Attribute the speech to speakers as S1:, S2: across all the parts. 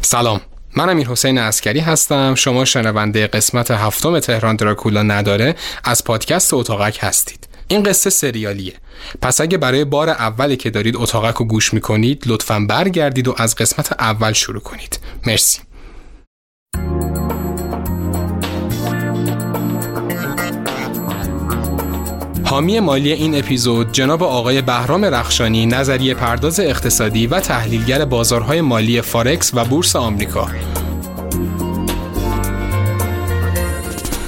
S1: سلام. من امیر حسین عسکری هستم. شما شنونده قسمت هفتم تهران دراکولا نداره. از پادکست اتاقک هستید. این قصه سریالیه. پس اگه برای بار اولی که دارید اتاقک رو گوش می‌کنید لطفا برگردید و از قسمت اول شروع کنید. مرسی. حامی مالی این اپیزود جناب آقای بهرام رخشانی نظریه پرداز اقتصادی و تحلیلگر بازارهای مالی فارکس و بورس آمریکا.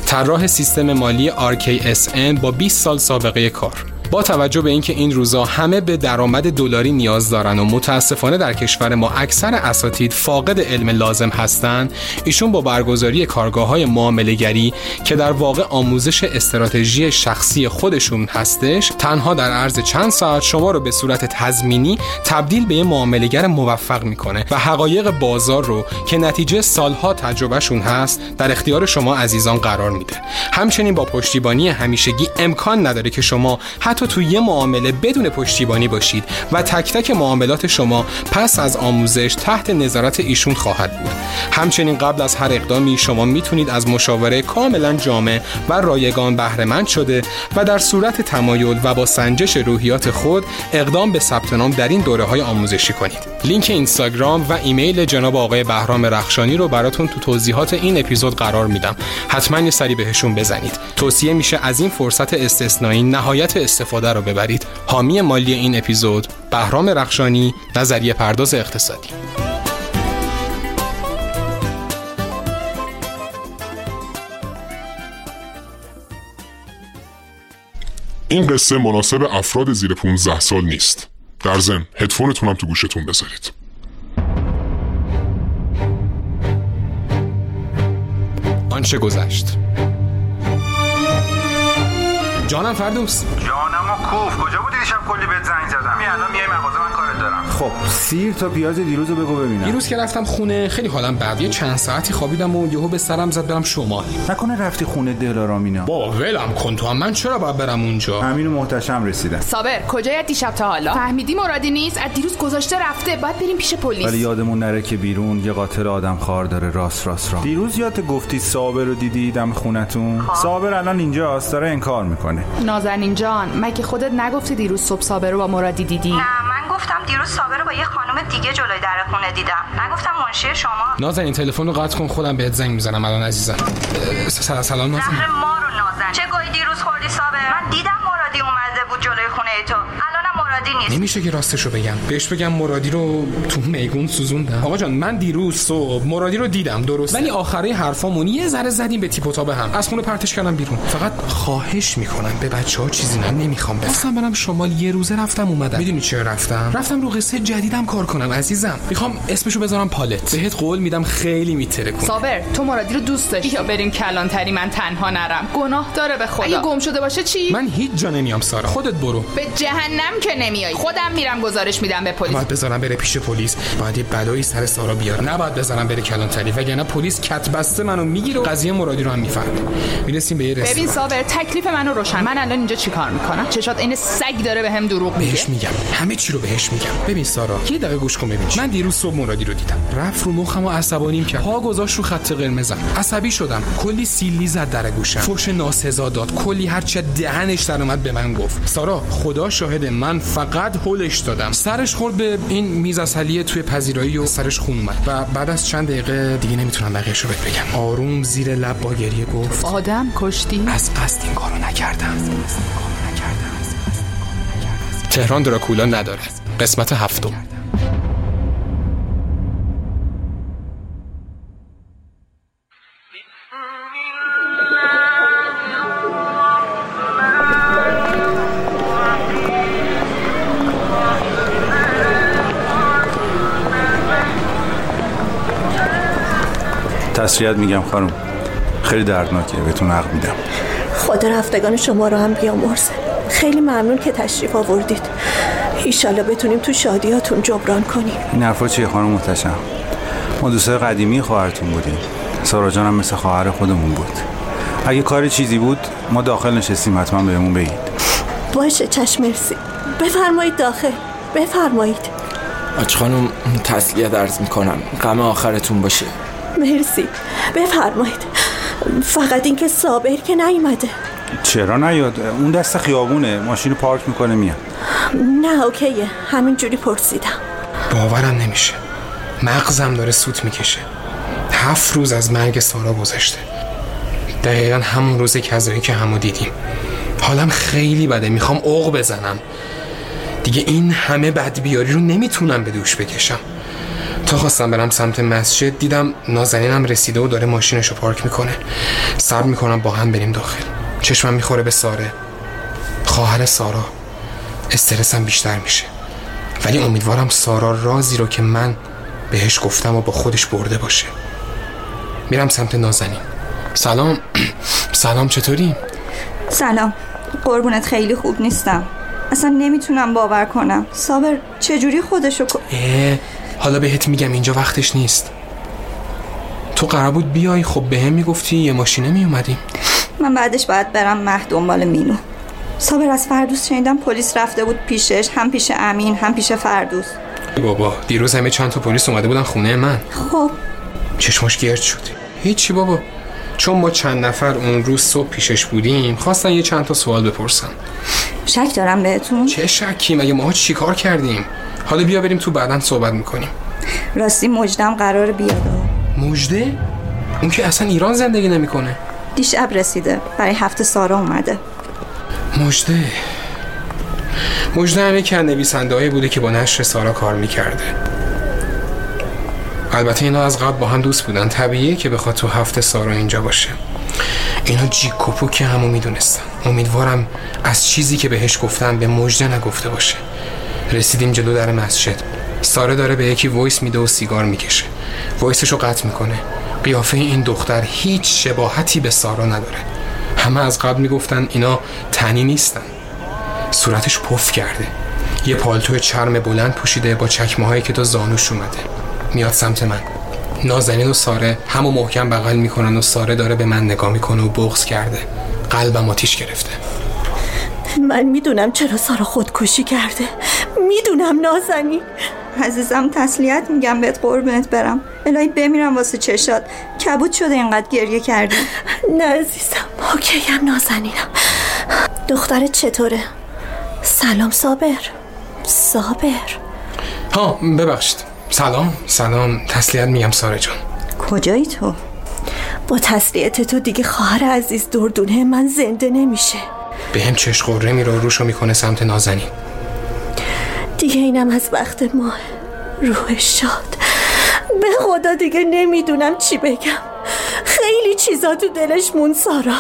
S1: طراح سیستم مالی RKSN با 20 سال سابقه کار. با توجه به اینکه این روزا همه به درآمد دلاری نیاز دارن و متاسفانه در کشور ما اکثر اساتید فاقد علم لازم هستند ایشون با برگزاری کارگاه های معامله گری که در واقع آموزش استراتژی شخصی خودشون هستش تنها در عرض چند ساعت شما رو به صورت تضمینی تبدیل به یه معاملهگر موفق می‌کنه و حقایق بازار رو که نتیجه سالها تجربهشون هست در اختیار شما عزیزان قرار میده. همچنین با پشتیبانی همیشگی امکان نداره که شما حتی حتی تو یه معامله بدون پشتیبانی باشید و تک تک معاملات شما پس از آموزش تحت نظارت ایشون خواهد بود. همچنین قبل از هر اقدامی شما می‌تونید از مشاوره کاملا جامع و رایگان بهرهمند شده و در صورت تمایل و با سنجش روحیات خود اقدام به ثبت نام در این دوره های آموزشی کنید. لینک اینستاگرام و ایمیل جناب آقای بهرام رخشانی رو براتون تو توضیحات این اپیزود قرار میدم. حتما یه سری بهشون بزنید. توصیه میشه از این فرصت استثنایی نهایت استفاده استفاده رو ببرید. حامی مالی این اپیزود بهرام رخشانی نظریه پرداز اقتصادی.
S2: این قصه مناسب افراد زیر 15 سال نیست. در ضمن هدفونتون هم تو گوشتون بذارید.
S1: آنچه گذشت. جانم فردوس.
S3: جانم کوف کجا بودی دیشب کلی بهت زنگ زدم؟ می الان میای مغازه من کارت دارم.
S4: خب سیر تا پیاز دیروزو بگو ببینم.
S1: دیروز که رفتم خونه خیلی حالم بد. یه چند ساعتی خوابیدم و یهو به سرم زد برم شمال.
S4: نکنه رفتی خونه دلارام اینا
S1: با ولم کن تو. هم من چرا باید برم اونجا؟
S4: امین و محتشم رسیدن
S5: صابر کجای دیشب تا حالا؟ فهمیدی مرادی نیست؟ از دیروز گذاشته رفته. باید بریم پیش پلیس.
S4: ولی یادمون نره که بیرون یه قاتل آدم خار داره. راست راست را دیروز یادت گفتی صابر رو دیدی دم خونتون؟ صابر الان اینجاست. داره انکار می‌کنه.
S5: نازنین جان مگه خودت نگفتی دیروز صبح صابر رو با مرادی دیدی؟
S6: نه من گفتم دیروز صابر رو با یه خانم دیگه جلوی در خونه دیدم. نگفتم منشی شما.
S1: نازن این تلفن رو قطع کن خودم بهت زنگ می‌زنم. الان عزیزم. سلام سلام نازن
S6: زهر ما رو نازن چه گویی دیروز خوردی صابر؟ من دیدم مرادی اومده بود جلوی خونه تو. مرادی نیست.
S1: نمیشه که راستشو بگم. بهش بگم مرادی رو تو میگون سوزوندم. آقا جان من دیروز صبح مرادی رو دیدم درست ولی آخره حرفامون یه ذره زدیم به تیپ و به هم. از خونه پرتش کردم بیرون. فقط خواهش می‌کنم به بچه ها چیزی نه نمی‌خوام اصلا برم شمال یه روزه رفتم اومدم. می‌دونی چرا رفتم؟ رفتم رو قصه جدیدم کار کنم عزیزم. می‌خوام اسمشو بذارم پالت. بهت قول میدم خیلی میتره کن
S5: صابر تو مرادی رو دوست داشتی. یا بریم کلانتری من تنها نرم. گناه داره به خدا. اگه گم شده باشه چی؟
S1: من هیچ جا نمیام سارا. خودت برو.
S5: به جهنم که نمیای خودم میرم گزارش میدم به پلیس.
S1: باید بذارم بره پیش پلیس. باید یه بلایی سر سارا بیاره. نباید بذارم بره کلانتری. وگرنه پلیس کت بسته منو می‌گیره و قضیه مرادی رو هم می‌فهمه. می‌رسیم به یه
S5: ببین صابر تکلیف منو روشن. من الان اینجا چیکار می‌کنم؟ چشات این سگ داره بهم به دروغ میگه.
S1: بهش میگم. همه چی رو بهش میگم. ببین سارا یه دقیقه گوش کن ببین. من دیروز صبح مرادی رو دیدم. رفت رو مخم و عصبانیم کرد. پا گذاشت رو خط قرمزم. عصبی شدم. کلی سیلی زد در گوشم. فوش ناسزا داد. کلی هر چه دهنش در اومد به من گفت. سارا خدا شاهد من فقط هولش دادم. سرش خورد به این میز اصلیه توی پذیرایی و سرش خون اومد. و بعد از چند دقیقه دیگه نمی‌تونم بقیه‌شو رو بهت بگم. آروم زیر لب با گریه گفت
S5: آدم کشتی؟
S1: از قصد این کارو نکردم. تهران دراکولا نداره. قسمت هفتم.
S4: تسلیت میگم خانم. خیلی دردناکه بهتون عقل میدم.
S7: خدا رفتگان شما رو هم بیامرزه. خیلی ممنون که تشریف آوردید. ایشالله بتونیم تو شادیاتون جبران کنیم.
S4: این حرفا چیه خانم محتشم؟ ما دوستای قدیمی خواهرتون بودیم. سارا جانم مثل خواهر خودمون بود. اگه کار چیزی بود ما داخل نشستیم حتما بهمون بگید.
S7: باشه چشم مرسی. بفرمایید داخل. بفرمایید.
S1: آج خانم
S8: تسلیت درز می‌کنم. غم آخرتون باشه.
S7: مرسی. بفرمایید. فقط اینکه صابر که نیومده.
S4: چرا نیاد؟ اون دست خیابونه. ماشین رو پارک می‌کنه میاد.
S7: نه اوکیه. همینجوری پرسیدم.
S1: باورم نمیشه. مغزم داره سوت می‌کشه. هفت روز از مرگ سارا گذشته. دقیقا همون روز کذایی که همو دیدیم. حالم خیلی بده. می‌خوام اوق بزنم. دیگه این همه بدبیاری رو نمی‌تونم به دوش بکشم. تا خواستم برم سمت مسجد دیدم نازنینم رسیده و داره ماشینش رو پارک می‌کنه. صبر می‌کنم با هم بریم داخل. چشمم می‌خوره به ساره. خواهر سارا. استرسم بیشتر میشه. ولی امیدوارم سارا رازی رو که من بهش گفتم و با خودش برده باشه. میرم سمت نازنین. سلام. سلام چطوری؟
S9: سلام. قربونت خیلی خوب نیستم. اصلا نمی‌تونم باور کنم. صابر چجوری خودشو
S1: حالا بهت میگم اینجا وقتش نیست. تو قرار بود بیای خب به هم می‌گفتی یه ماشینه میومدیم
S9: من بعدش باید برم مه دنبال مینو. صابر از فردوس شنیدم پلیس رفته بود پیشش هم پیش امین هم پیش فردوس.
S1: بابا دیروز همه چند تا پلیس اومده بودن خونه من.
S9: خب.
S1: چشماش گرد شد. هیچی بابا. چون ما چند نفر اون روز صبح پیشش بودیم خواستن یه چند تا سوال بپرسن.
S9: شک دارم بهتون.
S1: چه شکی؟ مگه ماها چی کار کردیم؟ حالا بیا بریم تو بعدا صحبت می‌کنیم.
S9: راستی مجدم قرار بیاد.
S1: مجده؟ اون که اصلا ایران زندگی نمی‌کنه.
S9: دیشب رسیده. برای هفته سارا اومده.
S1: مجده. مجده هم یکی نویسنده بوده که با نشر سارا کار می‌کرده. البته اینا از قبل با هم دوست بودن. طبیعیه که بخواد تو هفته سارا اینجا باشه. اینا جیک و پوک همو می‌دونستن. امیدوارم از چیزی که بهش گفتم به مژده نگفته باشه. رسیدیم جلو در مسجد. ساره داره به یکی voice میده و سیگار می‌کشه. voice شو قطع می‌کنه. قیافه این دختر هیچ شباهتی به سارا نداره. همه از قبل می‌گفتن اینا تنی نیستن. صورتش پف کرده. یه پالتو چرم بلند پوشیده با چکمه هایی که تا زانوش اومده. میاد سمت من. نازنین و ساره همو محکم بغل می‌کنن و ساره داره به من نگاه می‌کنه و بغض کرده. قلبم آتیش گرفته.
S7: من می‌دونم چرا سارا خودکشی کرده. می‌دونم نازنین.
S9: عزیزم تسلیت میگم بهت قربونت برم. الهی بمیرم واسه چشات. کبود شده اینقدر گریه کردی.
S7: نه عزیزم اوکیم نازنینم. دخترت چطوره؟ سلام صابر. صابر.
S1: ها ببخشید. سلام سلام. تسلیت میگم ساره جان.
S9: کجایی تو؟
S7: با تسلیت تو دیگه خواهر عزیز دردونه من زنده نمیشه.
S1: به هم چش قره میره روشو می‌کنه سمت نازنین.
S7: دیگه اینم از وقت ما. روح شاد. به خدا دیگه نمی‌دونم چی بگم. خیلی چیزا تو دلش مون سارا.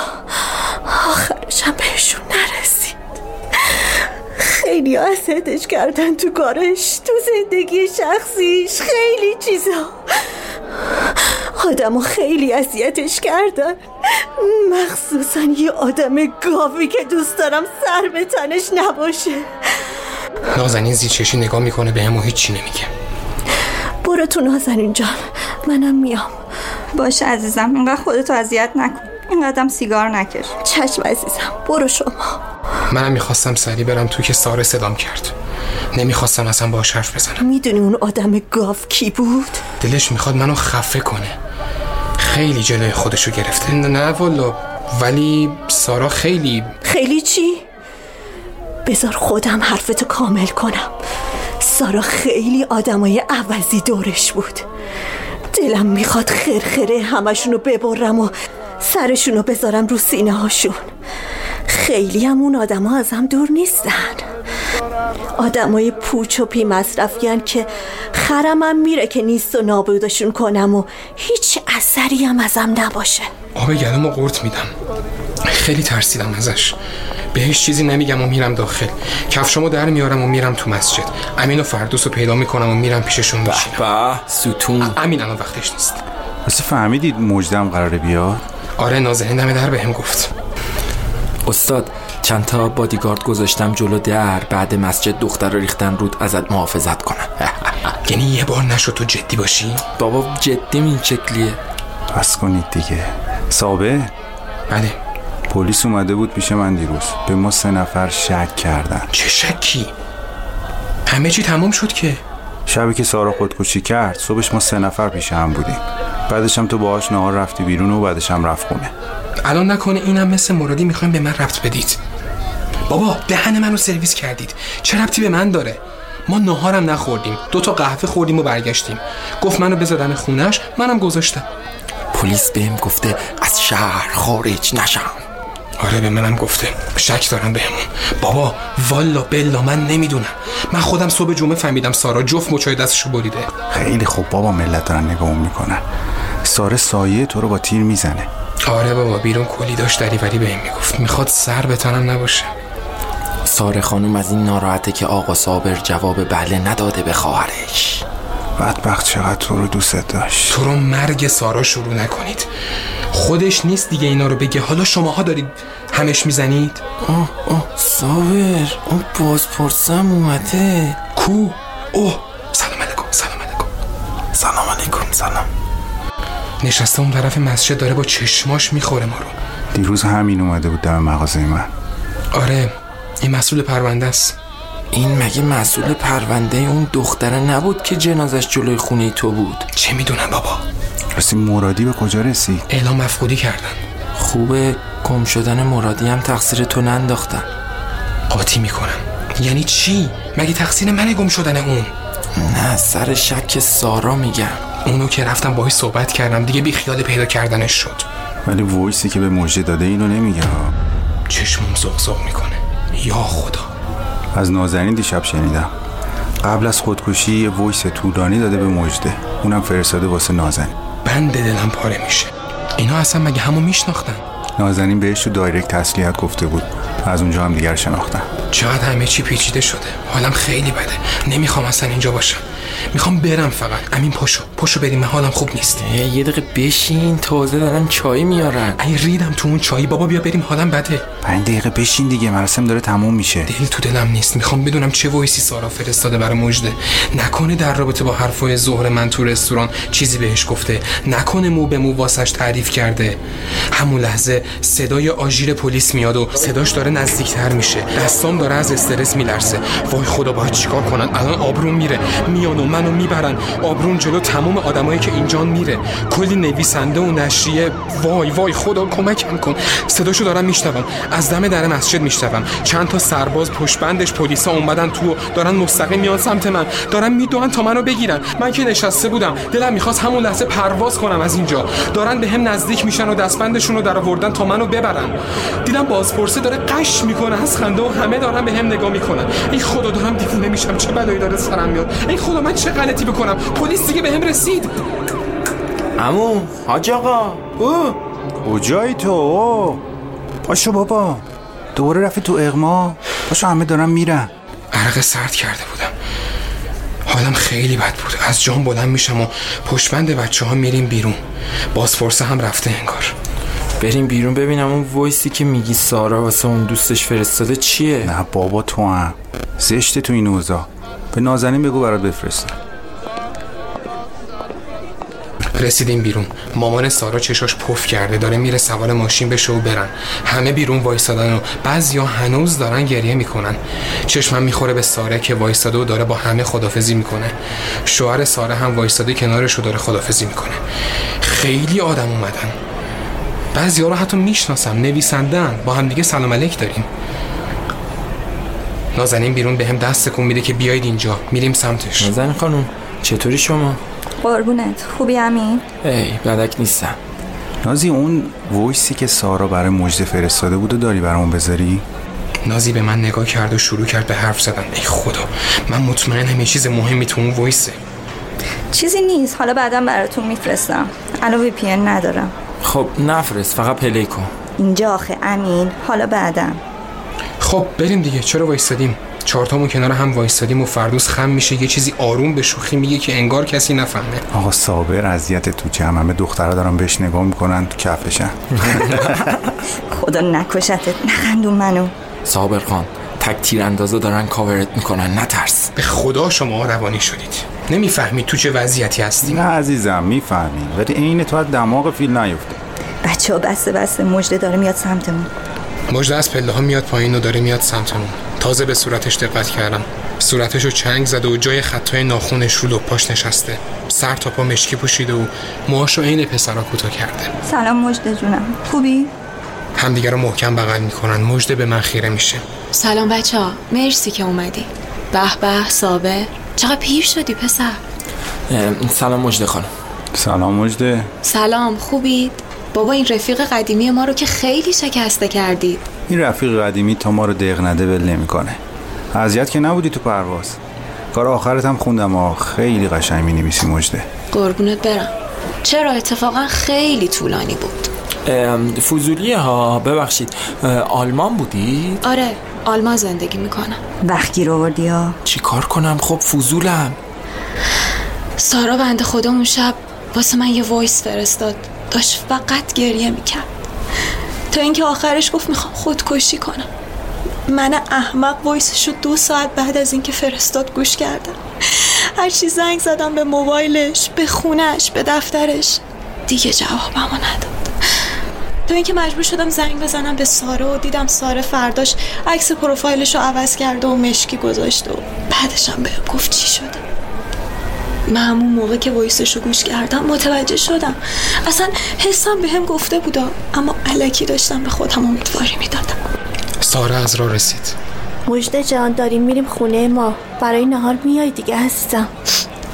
S7: آخرشم بهشون نرسید. خیلی اذیتش کردن تو کارش تو زندگی شخصیش. خیلی چیزا. آدم خیلی اذیتش کردن. مخصوصا یه آدم گاوی که دوست دارم سر به تنش نباشه.
S1: نازنین زیچشی نگاه می‌کنه به هم و هیچی نمیگه.
S7: برو تو نازنین جان. منم میام.
S9: باشه عزیزم اینقدر خودتو اذیت نکن. اینقدرم سیگار نکش.
S7: چشم عزیزم برو شما.
S1: منم می‌خواستم سری برم تو که ساره صدام کرد. نمی‌خواستم اصلا با حرف بزنم.
S7: می‌دونی اون آدم گاف کی بود؟
S1: دلش می‌خواد منو خفه کنه. خیلی جلوی خودشو گرفته. نه والا. ولی سارا خیلی
S7: خیلی چی؟ بذار خودم حرفتو کامل کنم. سارا خیلی آدمای عوضی دورش بود. دلم می‌خواد خرخره همشونو ببرم و سرشونو بذارم رو سینه هاشون خیلی هم اون آدم ها از هم دور نیستن. آدمای پوچ و پی مصرفیان که خرمم میره که نیست و نابودشون کنم و هیچ اثری هم ازم نباشه.
S1: آب گلم و قورت میدم. خیلی ترسیدم ازش. بهش چیزی نمیگم و میرم داخل. کفشامو در میارم و میرم تو مسجد. امین و فردوس رو پیدا می‌کنم و میرم پیششون میشینم.
S8: به ستون.
S1: امین الان وقتش نیست.
S4: واسه فهمیدید مجدم قراره بیاد؟
S1: آره نازنین دم در بهم گفت.
S8: استاد چند تا بادیگارد گذاشتم جلو در بعد مسجد دختر رو ریختن رود ازت محافظت کنن
S1: یعنی یه بار نشد تو جدی باشی؟
S8: بابا جدی این شکلیه.
S4: بس کنید دیگه. سابه
S1: بله.
S4: پلیس اومده بود پیش من دیروز. به ما سه نفر شک کردن.
S1: چه شکی؟ همه چی تموم شد که؟
S4: شبی که سارا خودکشی کرد صبحش ما سه نفر پیش هم بودیم. بعدش هم تو باهاش نهار رفتی بیرون و بعدش هم رفت خونه.
S1: الان نکنه اینم مثل مرادی می‌خوایم به من ربط بدید. بابا دهن منو سرویس کردید. چه ربطی به من داره؟ ما نهارم نخوردیم. دو تا قهوه خوردیم و برگشتیم. گفت منو بزدن خونش منم گذاشتم.
S8: پلیس بهم گفته از شهر خارج نشم.
S1: آره به منم گفته. شک دارم بهمون. بابا والا بلا من نمی‌دونم. من خودم صبح جمعه فهمیدم سارا جفت مچای دستشو بریده.
S4: خیلی خوب بابا ملت دارن نگاه می‌کنن. ساره سایه تو رو با تیر می‌زنه.
S1: آره بابا بیرون کلی داشت دریوری بهم می‌گفت. می‌خواد سر به تنم نباشه.
S8: ساره خانم از این ناراحته که آقا صابر جواب بله نداده به خواهرش.
S4: بدبخت چقدر تو رو دوست داشت.
S1: تو رو مرگ سارا شروع نکنید. خودش نیست دیگه اینا رو بگه. حالا شماها دارید همش می‌زنید؟
S8: آه آه صابر اون بازپرسم اومده.
S1: کو؟ اوه سلام علیکم سلام علیکم.
S8: سلام علیکم سلام.
S1: نشسته اون طرف مسجد داره با چشماش می‌خوره ما رو.
S4: دیروز همین اومده بود دم مغازه من.
S1: آره. این مسئول پرونده است.
S8: این مگه مسئول پرونده اون دختره نبود که جنازش جلوی خونه تو بود؟
S1: چه می‌دونم بابا؟
S4: راستی مرادی به کجا رسید
S1: اعلام مفقودی کردن.
S8: خوبه گم شدن مرادی هم تقصیر تو ننداختن.
S1: قاطی می‌کنم. یعنی چی؟ مگه تقصیر منه گم شدن اون؟
S8: نه سر شک سارا میگم.
S1: اونو که رفتم باهاش صحبت کردم دیگه بی خیال پیدا کردنش شد.
S4: ولی وایسی که به مژده داده اینو نمیگه ها.
S1: چشمم زغزغ می‌کنه. یا خدا.
S4: از نازنین دیشب شنیدم. قبل از خودکشی یه voice طولانی داده به مژده اونم فرستاده واسه نازنین.
S1: بند دلم پاره میشه. اینا اصلا مگه همو میشناختن؟
S4: نازنین بهش تو direct تسلیت گفته بود. از اونجا هم دیگر شناختن.
S1: چقدر همه چی پیچیده شده. حالم خیلی بده. نمی‌خوام اصلا اینجا باشم. می‌خوام برم فقط. امین پاشو. پاشو بریم. من حالم خوب نیست.
S8: یه دقیقه بشین. تازه دارن چای میارن.
S1: ای ریدم تو اون چایی. بابا بیا بریم. حالم بده.
S4: پنج دقیقه بشین دیگه. مراسم داره تموم میشه.
S1: دل تو دلم نیست. می‌خوام بدونم چه وایسی سارا فرستاده برای مجده نکنه در رابطه با حرفای ظهر من تو رستوران چیزی بهش گفته. نکنه مو به مو واسش تعریف کرده. همون لحظه صدای آژیر پلیس میاد و صداش داره نزدیکتر میشه. دستام داره از استرس میلرزه. وای خدا باید چیکار کنن؟ الان آبروم میره. میان و منو می‌برن. آبروم جلو تمام آدمایی که اینجا میره. کلی نویسنده و نشریه. وای وای خدا کمکم کن. صداشو دارم میشنوم. از دم در مسجد میشنوم. چند تا سرباز پشت بندش پلیسا اومدن تو دارن مستقیم میان سمت من. دارن می‌دونن تا منو بگیرن. من که نشسته بودم. دلم می‌خواست همون لحظه پرواز کنم از اینجا. دارن به هم نزدیک میشن و دستبندشون رو در آوردن تا منو ببرن. دیدم بازپرسه داره قش می‌کنه. از خنده و همه دارن به هم نگاه می‌کنن. ای خدا دارم دیوونه میشم. چه بلایی داره سرم میاد. ای خدا من چه غلطی بکنم؟ پلیس دیگه به هم رسید.
S8: امو حاج آقا. او
S4: کجایی تو؟ او؟ پاشو بابا. دوباره رفتی تو اغما. پاشو همه دارن میرن.
S1: عرق سرد کرده بودم. حالم خیلی بد بود. از جام بلند میشم و پشبند بچه ها میریم بیرون. بازپرسه هم رفته انگار.
S8: بریم بیرون. ببینم اون وایسی که میگی سارا واسه اون دوستش فرستاده چیه؟
S4: نه بابا تو هم. زشته تو این اوضاع. به نازنین بگو برات بفرستم.
S1: رسیدیم بیرون. مامان سارا چشاش پف کرده. داره میره سوار ماشین بشه و برن. همه بیرون وایسادن و بعضیا هنوز دارن گریه می‌کنن. چشمم می‌خوره به ساره که وایساده و داره با همه خدافزی می‌کنه. شوهر ساره هم وایساده کنارش و داره خدافزی می‌کنه. خیلی آدم اومدن. بعضیا رو حتی می‌شناسم. نویسندن با هم دیگه سلام علیک داریم. نازنین بیرون به هم دست تکون میده که بیاید اینجا. میریم سمتش.
S8: نازنین خانم چطوری شما؟
S9: قربونت. خوبی امین
S8: ای بدک نیستم.
S4: نازی اون voice ی که سارا برای مژده فرستاده بود و داری برامون بذاری؟
S1: نازی به من نگاه کرد و شروع کرد به حرف زدن. ای خدا من مطمئنم یه چیز مهمی تو اون voice ه.
S9: چیزی نیست. حالا بعدا براتون میفرستم. الان VPN ندارم.
S8: خب نفرست فقط play کن.
S9: اینجا آخه امین. حالا بعدم
S1: خب بریم دیگه. چرا وایستادیم؟ چهارتامون کنار هم وایستادیم و فردوس خم میشه. یه چیزی آروم به شوخی میگه که انگار کسی نفهمه.
S4: آقا صابر اذیت تو جمع. همه دخترها دارن بهش نگاه می‌کنن تو کفشن.
S9: خدا نکشتت. نخندون منو.
S8: صابر خان تک تیر اندازه دارن کاورت می‌کنن. نترس.
S1: به خدا شما روانی شدید. نمی‌فهمید تو چه وضعیتی هستیم
S4: نه عزیزم می‌فهمی ولی عین تو از دماغ فیل نیفته.
S9: بچه ها بسته بسته مجده داره میاد سمتمون.
S1: مجده از پله ها میاد پایین و داره میاد سمتمون تازه به صورتش دقت کردم. صورتش رو چنگ زده و جای خطای ناخونش رو لپاش نشسته. سر تا پا مشکی پوشیده و موهاش رو عین پسرا کوتاه کرده.
S9: سلام مجده جونم. خوبی؟
S1: همدیگه رو محکم بغل می‌کنن. مجده به من خیره میشه.
S10: سلام بچه ها مرسی که اومدی. به به صابر. چقدر پیر شدی پسر.
S8: سلام مجده خانم.
S4: سلام مجده
S10: سلام خوبید؟ بابا این رفیق قدیمی ما رو که خیلی شکسته کردید
S4: این رفیق قدیمی تا ما رو دق نده ول نمی‌کنه. اذیت که نبودی تو پرواز. کار آخرت هم خوندم آ خیلی قشنگ می نویسی مجده.
S10: قربونت برم. چرا؟ اتفاقا خیلی طولانی بود.
S8: فوزولیه ها ببخشید. آلمان بودی؟
S10: آره آلمان زندگی می‌کنم.
S9: وقتی رو آوردی ها؟
S8: چی کار کنم؟ خب فوزولم
S10: سارا بنده خدا اون شب واسه من یه voice فرستاد. داشت فقط گریه می‌کرد. تا اینکه آخرش گفت می‌خوام خودکشی کنم. من احمق voice ش رو دو ساعت بعد از اینکه فرستاد گوش کردم. هرچی زنگ زدم به موبایلش به خونش به دفترش دیگه جوابمو نداد. تا اینکه مجبور شدم زنگ بزنم به ساره و دیدم ساره فرداش عکس پروفایلش رو عوض کرده و مشکی گذاشته و بعدشم بهم گفت چی شده. من همون موقع که وایسش رو گوش کردم متوجه شدم. اصلا حسم به هم گفته بودا اما علکی داشتم به خودم امیدواری می‌دادم.
S1: ساره از راه رسید.
S7: مجده جان داریم میریم خونه ما. برای نهار میای دیگه عزیزم.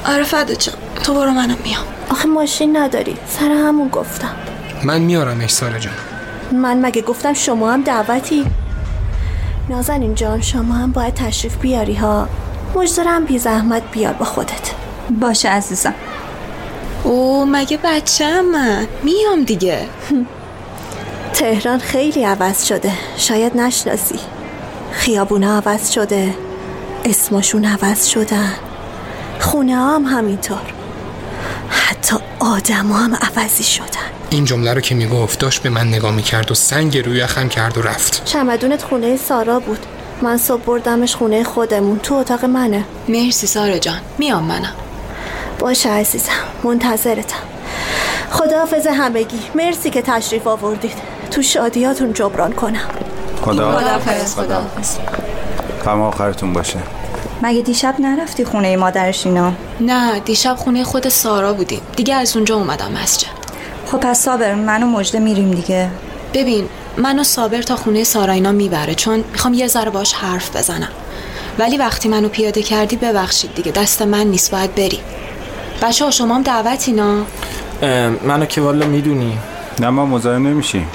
S10: آره فدا جان تو برو منم میام.
S7: آخه ماشین نداری. سر همون گفتم.
S1: من میارمش ساره جان.
S7: من مگه گفتم شما هم دعوتی؟ نازنین جان شما هم باید تشریف بیاری ها. مجدرم بی زحمت بیار با خودت.
S9: باشه عزیزم.
S10: او مگه بچه من؟ میام دیگه.
S7: تهران خیلی عوض شده. شاید نشناسی. خیابونا عوض شده. اسمشون عوض شدن. خونه هم همینطور. حتی آدم هم عوضی شدن.
S1: این جمله رو که می‌گفت داشت به من نگاه می‌کرد و سنگ روی یخم کرد و رفت.
S7: چمدونت خونه سارا بود. من صبح بردمش خونه خودمون. تو اتاق منه.
S10: مرسی سارا جان. میام منم.
S7: باشه عزیزم منتظرتم. خداحافظ همگی. مرسی که تشریف آوردید. تو شادیاتون جبران کنم.
S4: خدا.
S10: خداحافظ خداحافظ.
S4: آخرتون باشه.
S9: مگه دیشب نرفتی خونه مادرش اینا
S10: نه دیشب خونه خود سارا بودیم. دیگه از اونجا اومدم مسجد.
S9: خب پس صابر من و مجده میریم دیگه.
S10: ببین منو صابر تا خونه سارا اینا می‌بره چون می‌خوام یه ذره باش حرف بزنم. ولی وقتی منو پیاده کردی ببخشید دیگه. دست من نیست باید بری. بچه ها شما هم دعوت اینا؟
S8: منو که والا می‌دونی.
S4: نه ما مزاحم نمیشیم.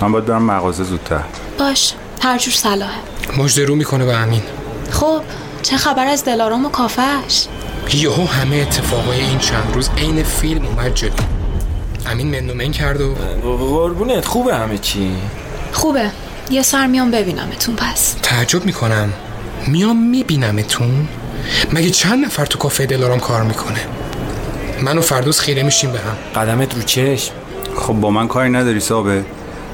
S4: من باید برم مغازه زودتر.
S10: باش هر جور صلاحه.
S1: مجده رو می‌کنه به امین.
S10: خب چه خبر از دلارام و کافش
S1: یهو همه اتفاقای این چند روز عین فیلم اومد جلو. امین مندومن کرد و
S8: قربونت خوبه همه چی؟
S10: خوبه. یه سر میام ببینمتون پس.
S1: تعجب می‌کنم. میام میبینمتون؟ مگه چند نفر تو کافه دلارام کار می‌کنه؟ من و فردوس خیره میشیم به هم.
S8: قدمت رو چشم.
S4: خب با من کاری نداری صابه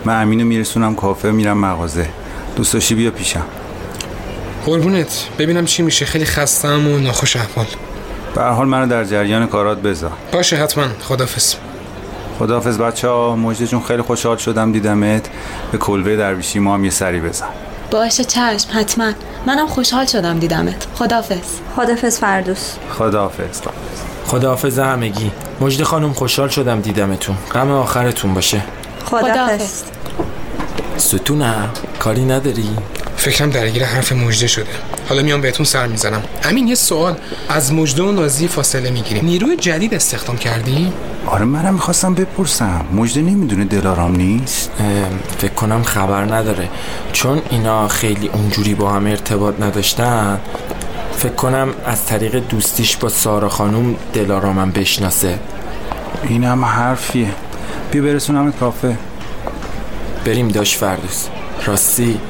S4: من امینو میرسونم کافه میرم مغازه. دوست داشتی بیا پیشم.
S1: قربونت. ببینم چی میشه. خیلی خستم و ناخوش احوال.
S4: به هر حال منو در جریان کارات بذار.
S1: باشه حتما. خدافز
S4: خداحافظ بچه ها مجده جون خیلی خوشحال شدم دیدمت. به کلبه درویشی ما هم یه سری بزن.
S10: باشه چشم. حتما. منم خوشحال شدم دیدمت. خدافز
S9: خدافز فردوس.
S4: خداحافظ.
S8: خداحافظ همگی. مجده خانم خوشحال شدم دیدمتون. غم آخرتون باشه.
S9: خدافز
S8: ستونم کاری نداری؟
S1: فکرم درگیر حرف مجده شده. حالا میام بهتون سر می‌زنم. امین یه سوال. از مجده و نازی فاصله می‌گیریم. نیروی جدید استخدام کردی؟
S4: آره منم می‌خواستم بپرسم. مجده نمی‌دونه دلارام نیست؟
S8: فکر کنم خبر نداره. چون اینا خیلی اونجوری با هم ارتباط نداشتن فکر کنم از طریق دوستیش با سارا خانوم دلارامم بشناسه.
S4: این هم حرفیه. بیا برسونم کافه.
S8: بریم داش فردوس. راستی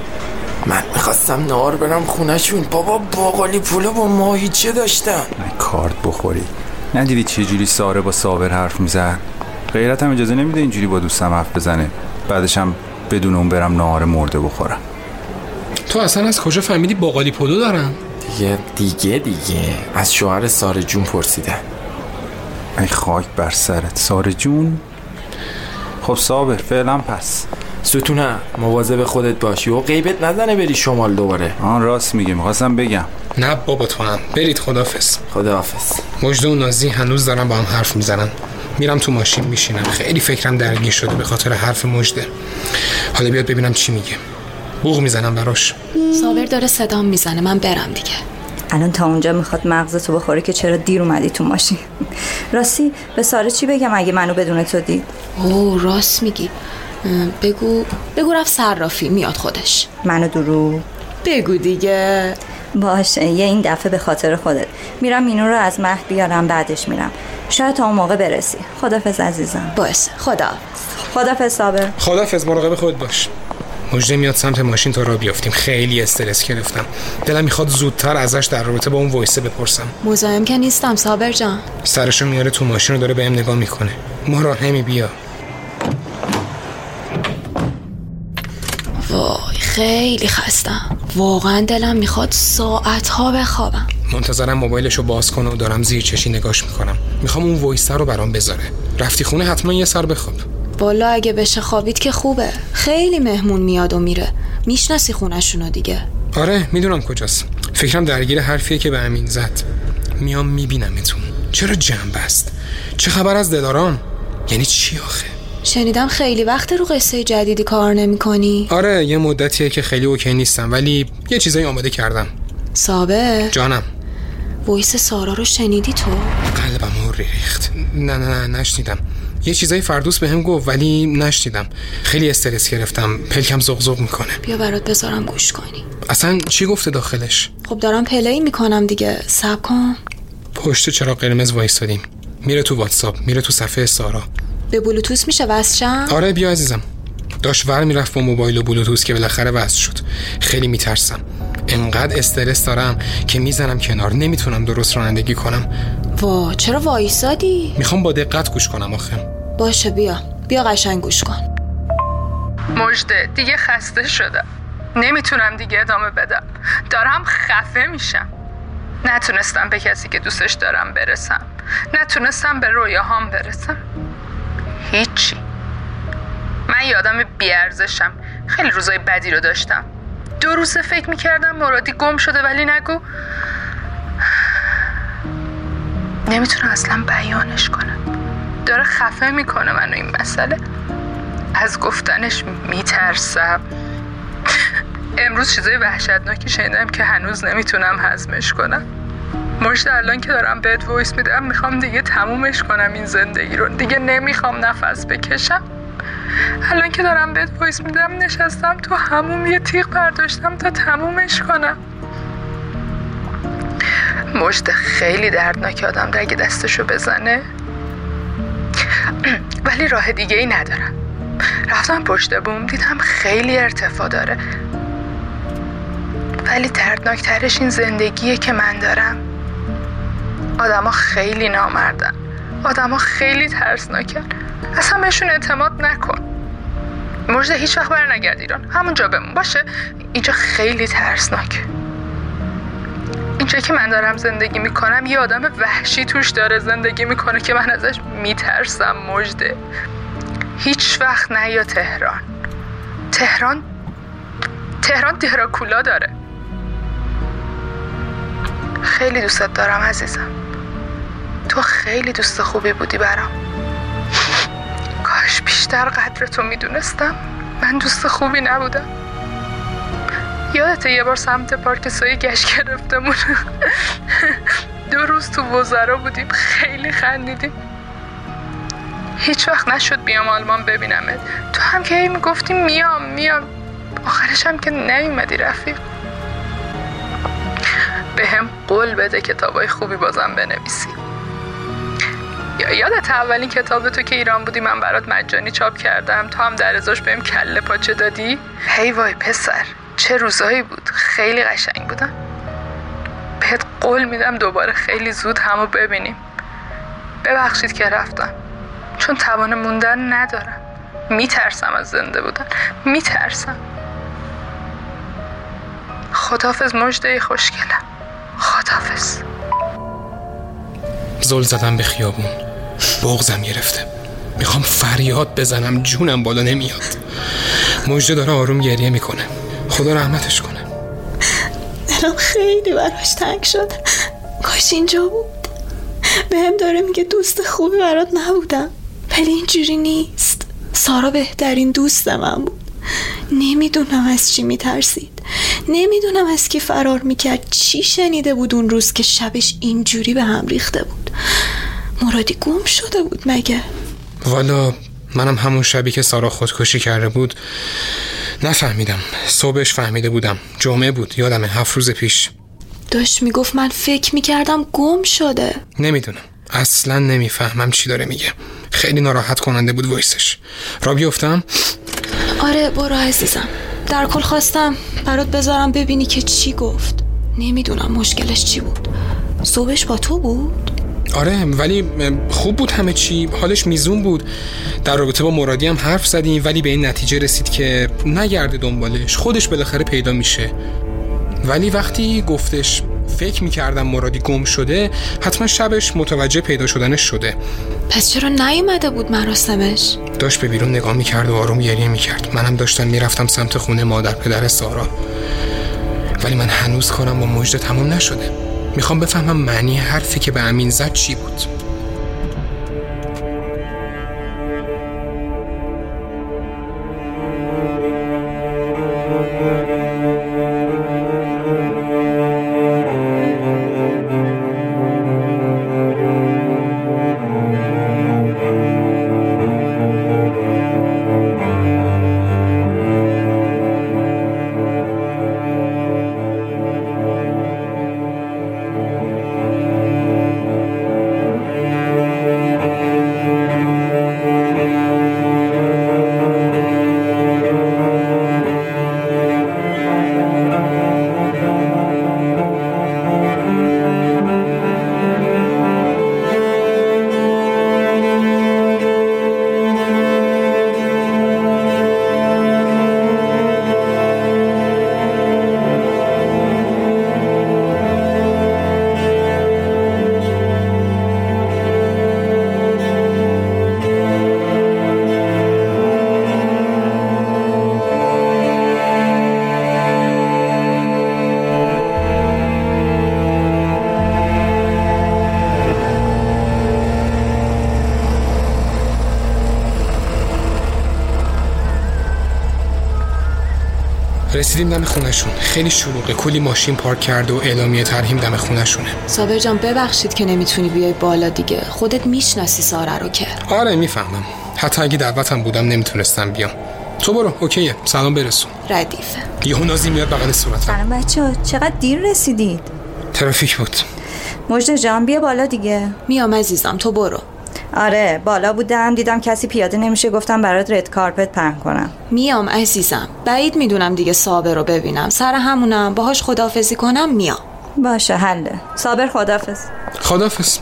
S8: من می‌خواستم نهار برم خونهشون. بابا باقالی پولو با ماهیچه داشتن؟
S4: کارت بخوری. ندیدی چه جوری ساره با صابر حرف می‌زد؟ غیرت هم اجازه نمیده اینجوری با دوستم حرف بزنه. بعدش هم بدون اون برم نهار مرده بخورم.
S1: تو اصلا از کجا فهمیدی باقالی پلو دارن؟
S8: دیگه دیگه دیگه. از شوهر ساره جون پرسیدن
S4: ای خاک بر سرت. ساره جون؟ خب صابر فعلا پس.
S8: ستونه مواظب خودت باشی. و غیبت نزنه بری شمال دوباره.
S4: آن راست میگه می‌خواستم بگم.
S1: نه بابا تو هم. برید خدافز
S8: خداحافظ.
S1: مجده و نازی هنوز دارن با هم حرف می‌زنن. میرم تو ماشین میشینم. خیلی فکرم درگیر شده به خاطر حرف مجده حالا بیاد ببینم چی میگه. بوغ می‌زنم براش.
S10: صابر داره صدام می‌زنه. من برم دیگه.
S9: الان تا اونجا می‌خواد مغزتو بخوره که چرا دیر اومدی تو ماشین. راستی به ساره چی بگم اگه منو بدون تو دید؟
S10: اوه راست میگی. بگو بگو رفت صرافی میاد خودش.
S9: منو درو
S10: بگو دیگه.
S9: باشه یه این دفعه به خاطر خودت. میرم مینو رو از مهد بیارم بعدش میرم. شاید تا اون موقع برسی. خدافز عزیزم.
S10: باشه خدا.
S9: خدافز صابر
S1: خدافز مراقب خود باش. مجده میاد سمت ماشین تا را بیافتیم. خیلی استرس گرفتم. دلم می‌خواد زودتر ازش در رابطه با اون وایسه بپرسم.
S10: مزاحم که نیستم صابر جان.
S1: سرشو میاره تو ماشین رو داره بهم نگاه می‌کنه. مراهمی بیا.
S10: وای خیلی خستم. واقعا دلم می‌خواد ساعتها بخوابم.
S1: منتظرم موبایلشو باز کنه و دارم زیر چشی نگاش می‌کنم. می‌خوام اون وایسه رو برام بذاره. رفتی خونه حتما یه سر بخواب.
S10: والا اگه بشه خوابید که خوبه. خیلی مهمون میاد و میره. می‌شناسی خونشونو دیگه.
S1: آره می‌دونم کجاست. فکرم درگیر حرفیه که به امین زد. میام میبینمتون. چرا جنب است چه خبر از دلارام؟ یعنی چی آخه؟
S10: شنیدم خیلی وقت رو قصه جدیدی کار نمی کنی
S1: آره یه مدتیه که خیلی اوکی نیستم ولی یه چیزایی آماده کردم.
S10: صابر
S1: جانم.
S10: voice سارا رو شنیدی تو؟
S1: قلبم رو ریخت. نه نه نه نشنیدم. یه چیزای فردوس به هم گفت ولی نشنیدم. خیلی استرس گرفتم. پلکم زغزغ می‌کنه.
S10: بیا برات بذارم گوش کنی.
S1: اصلا چی گفته داخلش؟
S10: خب دارم play می‌کنم دیگه. صبر کن.
S1: پشت چراغ قرمز وایستادیم. میره تو واتساپ میره تو صفحه سارا.
S10: به Bluetooth میشه وصل شم
S1: آره بیا عزیزم. داشت ور می‌رفت با موبایل و Bluetooth که بالاخره وصل شد. خیلی میترسم. انقدر استرس دارم که می‌زنم کنار. نمی‌تونم درست رانندگی کنم.
S10: وا چرا وایسادی؟
S1: می‌خوام با دقت گوش کنم آخه.
S10: باشه بیا. بیا قشنگ گوش کن.
S5: مجده دیگه خسته شدم. نمی‌تونم دیگه ادامه بدم. دارم خفه میشم. نتونستم به کسی که دوستش دارم برسم. نتونستم به رویاهام برسم. هیچی. من یادم بیارزشم. خیلی روزای بدی رو داشتم. دو روزه فکر می‌کردم مرادی گم شده ولی نگو. نمی‌تونم اصلا بیانش کنم. داره خفه می‌کنه منو این مسئله. از گفتنش میترسم. امروز چیزای وحشتناکی شنیدم که هنوز نمی‌تونم هضمش کنم. مشت الان که دارم بهت وایس میدم می‌خوام دیگه تمومش کنم این زندگی رو. دیگه نمی‌خوام نفس بکشم. الان که دارم بهت وایس میدم نشستم تو هموم یه تیغ برداشتم تا تمومش کنم. مشت خیلی دردناک آدم اگه دستشو بزنه. ولی راه دیگه ای ندارم. رفتم پشت بوم دیدم خیلی ارتفاع داره. ولی دردناکترش این زندگیه که من دارم. آدما خیلی نامردن. آدما خیلی ترسناکن. اصلا بهشون اعتماد نکن. مجده هیچ وقت بر نگرد ایران. همونجا بمون. باشه. اینجا خیلی ترسناک اینجا که من دارم زندگی می‌کنم یه آدم وحشی توش داره زندگی می‌کنه که من ازش میترسم مجده هیچ وقت نیا تهران. تهران تهران دراکولا داره. خیلی دوستت دارم عزیزم. تو خیلی دوست خوبی بودی برام. کاش بیشتر قدر تو می‌دونستم. من دوست خوبی نبودم. یادته یه بار سمت پارک سایه گشت گرفتمون. دو روز تو وزرا بودیم خیلی خندیدیم. هیچ وقت نشد بیام آلمان ببینمت. تو هم که هی می‌گفتی میام میام. آخرش هم که نیومدی رفیق. به هم قول بده کتابای خوبی بازم بنویسی. یا یادت اولین کتاب تو که ایران بودی من برات مجانی چاپ کردم. تو هم در ازاش بهم کله پاچه دادی؟ هی وای پسر. چه روزایی بود؟ خیلی قشنگ بودن بهت قول میدم دوباره خیلی زود همو ببینیم. ببخشید که رفتم. چون توان موندن ندارم. میترسم از زنده بودن. میترسم. خدافز مجده خوشگلم خدافز
S1: زل زدم به خیابون. بغزم گرفته. می‌خوام فریاد بزنم. جونم بالا نمیاد. مجده داره آروم گریه می‌کنه. خدا رحمتش کنه.
S10: دلم خیلی براش تنگ شد. کاش اینجا بود. به هم داره میگه دوست خوبی برات نبودم. ولی اینجوری نیست. سارا بهترین دوست من بود. نمی‌دونم از چی میترسید. نمی‌دونم از کی فرار می‌کرد. چی شنیده بود اون روز که شبش اینجوری به هم ریخته بود؟ مرادی گم شده بود مگه؟
S1: والا منم همون شبی که سارا خودکشی کرده بود نفهمیدم. صبحش فهمیده بودم. جمعه بود. یادمه هفت روز پیش.
S10: داشت می‌گفت من فکر می‌کردم گم شده.
S1: نمی‌دونم. اصلا نمی‌فهمم چی داره میگه. خیلی ناراحت کننده بود وایسش. را بیفتم.
S10: آره برو عزیزم. در کل خواستم برات بذارم ببینی که چی گفت. نمی‌دونم مشکلش چی بود. صبحش با تو بود؟
S1: آره ولی خوب بود همه چی. حالش میزون بود. در رابطه با مرادی هم حرف زدیم ولی به این نتیجه رسید که نگرده دنبالش. خودش بالاخره پیدا میشه. ولی وقتی گفتش فکر می‌کردم مرادی گم شده حتما شبش متوجه پیدا شدنش شده.
S10: پس چرا نیومده بود مراسمش؟
S1: داشت به بیرون نگاه می‌کرد و آروم گریه می‌کرد. منم داشتم می‌رفتم سمت خونه مادر پدر سارا. ولی من هنوز کارم با مجده تمام نشده. می‌خوام بفهمم معنی حرفی که به امین زد چی بود. رسیدیم دم خونشون خیلی شلوغه. کلی ماشین پارک کرده و اعلامیه ترهیم دم خونشونه
S10: صابر جان ببخشید که نمی‌تونی بیای بالا دیگه. خودت می‌شناسی ساره رو که.
S1: آره می‌فهمم. حتی اگه دعوتم بودم نمی‌تونستم بیام. تو برو اوکیه. سلام برسون.
S10: ردیفه
S1: یهو نازی میاد بغل صورتم.
S9: سلام بچه ها چقدر دیر رسیدید؟
S1: ترافیک بود.
S9: مجد جان بیا بالا دیگه.
S10: میام عزیزم تو برو.
S9: آره بالا بودم دیدم کسی پیاده نمیشه گفتم برات رد کارپت پهن کنم.
S10: میام عزیزم. بعید می‌دونم دیگه صابر رو ببینم. سر همونم. باهاش خدافزی کنم میام.
S9: باشه حله. صابر خدافز
S1: خدافز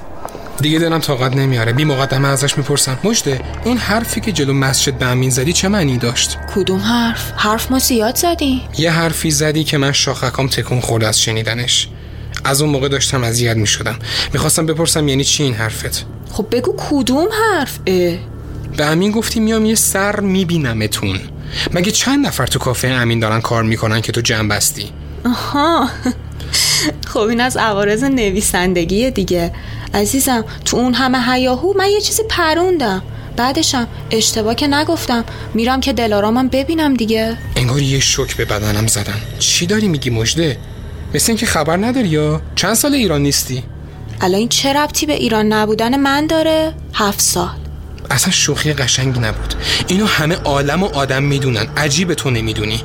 S1: دیگه دلم طاقت نمیاره. بی مقدمه ازش می‌پرسم. مجده اون حرفی که جلو مسجد به امین زدی چه معنی داشت؟
S10: کدوم حرف؟ حرف ما زیاد زدی.
S1: یه حرفی زدی که من شاخکام تکون خورد از شنیدنش. از اون موقع داشتم اذیت می‌شدم. می‌خواستم بپرسم یعنی چی این حرفت؟
S10: خب بگو کدوم حرف؟ اه.
S1: به امین گفتی میام یه سر میبینمتون. مگه چند نفر تو کافه امین دارن کار می‌کنن که تو جمع بستی؟
S10: آها. خب این از عوارض نویسندگی دیگه. عزیزم تو اون همه هیاهو من یه چیزی پروندم. بعدشم اشتباه که نگفتم. میرم که دلارامم ببینم دیگه.
S1: انگار یه شک به بدنم زدن. چی داری میگی مجده مثل اینکه خبر نداری یا؟ چند سال ایران نیستی؟
S10: الان این چه ربطی به ایران نبودن من داره؟ هفت سال.
S1: اصلا شوخی قشنگی نبود. اینو همه عالم و آدم می‌دونن. عجیب تو نمی‌دونی.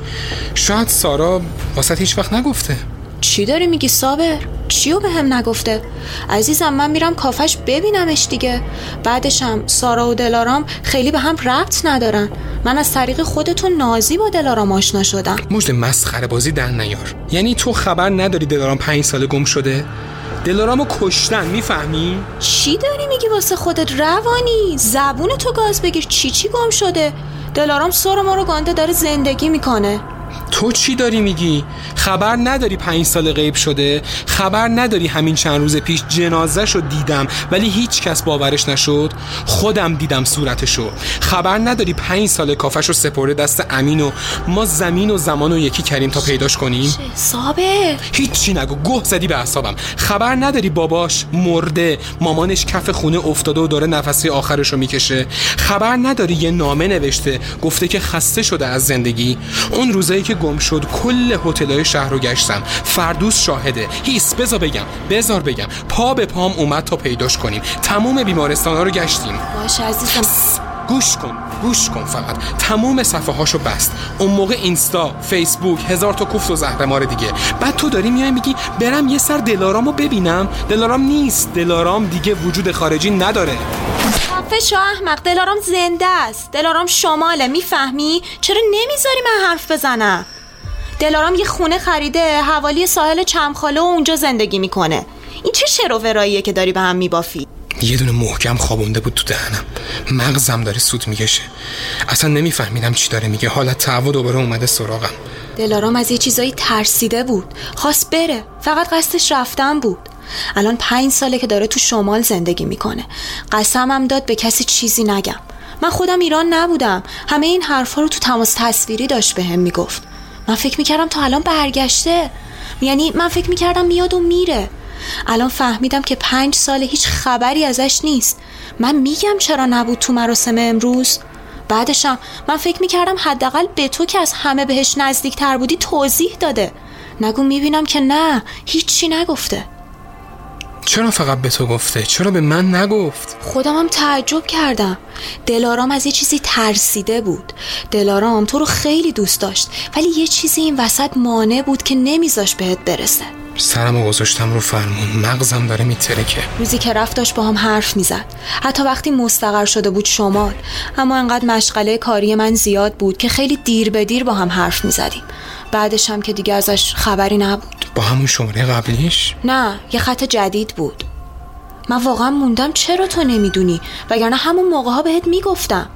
S1: شاید سارا واسه هیچ وقت نگفته.
S10: چی داری میگی صابر؟ چیو به هم نگفته؟ عزیزم من میرم کافش ببینمش دیگه. بعدشم سارا و دلارام خیلی به هم ربط ندارن. من از طریق خودتون نازی با دلارام آشنا شدم.
S1: مجد مسخره بازی در نیار. یعنی تو خبر نداری دلارام پنج ساله گم شده؟ دلارامو کشتن می‌فهمی؟
S10: چی داری میگی واسه خودت روانی؟ زبون تو گاز بگیر چی چی گم شده؟ دلارام سر ما رو گانده داره زندگی می‌کنه
S1: تو چی داری میگی؟ خبر نداری پنج سال غیب شده؟ خبر نداری همین چند روز پیش جنازه شو دیدم ولی هیچ کس باورش نشد؟ خودم دیدم صورتشو خبر نداری پنج سال کافش رو سپرده دست امین و ما زمین و زمان و یکی کریم تا پیداش کنیم؟
S10: صابر
S1: هیچی نگو گه زدی به اعصابم خبر نداری باباش مرده مامانش کف خونه افتاده و داره نفسی آخرش رو می‌کشه خبر نداری یه نامه نوشته گفته که خسته شده از زندگی اون که گم شد کل هتلای شهر رو گشتم. فردوس شاهده. هیس بذار بگم. بذار بگم. پا به پام اومد تا پیداش کنیم. تموم بیمارستان ها رو گشتیم.
S10: باشه عزیزم.
S1: گوش کن. گوش کن فقط. تموم صفحه هاشو بست. اون موقع اینستا فیسبوک هزار تا کوفت و زهرمار دیگه. بعد تو داری میای میگی برم یه سر دلارامو ببینم. دلارام نیست. دلارام دیگه وجود خارجی نداره.
S10: خفه شو احمق. دلارام زنده است. دلارام شماله. می‌فهمی؟ چرا نمی‌ذاری من حرف بزنم؟ دلارام یه خونه خریده حوالی ساحل چمخاله و اونجا زندگی می‌کنه. این چه شرووراییه که داری به هم میبافی؟
S1: یه دونه محکم خوابونده بود تو دهنم. مغزم داره سوت می‌کشه. اصلا نمیفهمیدم چی داره میگه. حالت تعو دوباره اومده سراغم.
S10: دلارام از یه چیزایی ترسیده بود. خواست بره. فقط قصدش رفتن بود. الان پنج ساله که داره تو شمال زندگی می‌کنه. قسمم داد به کسی چیزی نگم. من خودم ایران نبودم. همه این حرفا رو تو تماس تصویری داشت به هم می‌گفت. من فکر می‌کردم تا الان برگشته. یعنی من فکر می‌کردم میاد و میره. الان فهمیدم که پنج ساله هیچ خبری ازش نیست. من میگم چرا نبود تو مراسم امروز؟ بعدشم من فکر می‌کردم حداقل به تو که از همه بهش نزدیک تر بودی توضیح داده. نگو می‌بینم که نه. هیچی نگفته.
S1: چرا فقط به تو گفته؟ چرا به من نگفت؟
S10: خودم هم تعجب کردم. دلارام از یه چیزی ترسیده بود. دلارام تو رو خیلی دوست داشت ولی یه چیزی این وسط مانع بود که نمیذاش بهت برسه.
S1: سرمو گذاشتم رو فرمون. مغزم داره میترکه.
S10: روزی که رفت داشت با هم حرف می‌زد. حتی وقتی مستقر شده بود شمال. اما انقدر مشغله کاری من زیاد بود که خیلی دیر به دیر با هم حرف می‌زدیم. بعدش هم که دیگه ازش خبری نبود.
S1: با همون شماره قبلیش؟
S10: نه یه خط جدید بود. من واقعا موندم چرا تو نمی‌دونی وگرنه همون موقع ها بهت می‌گفتم.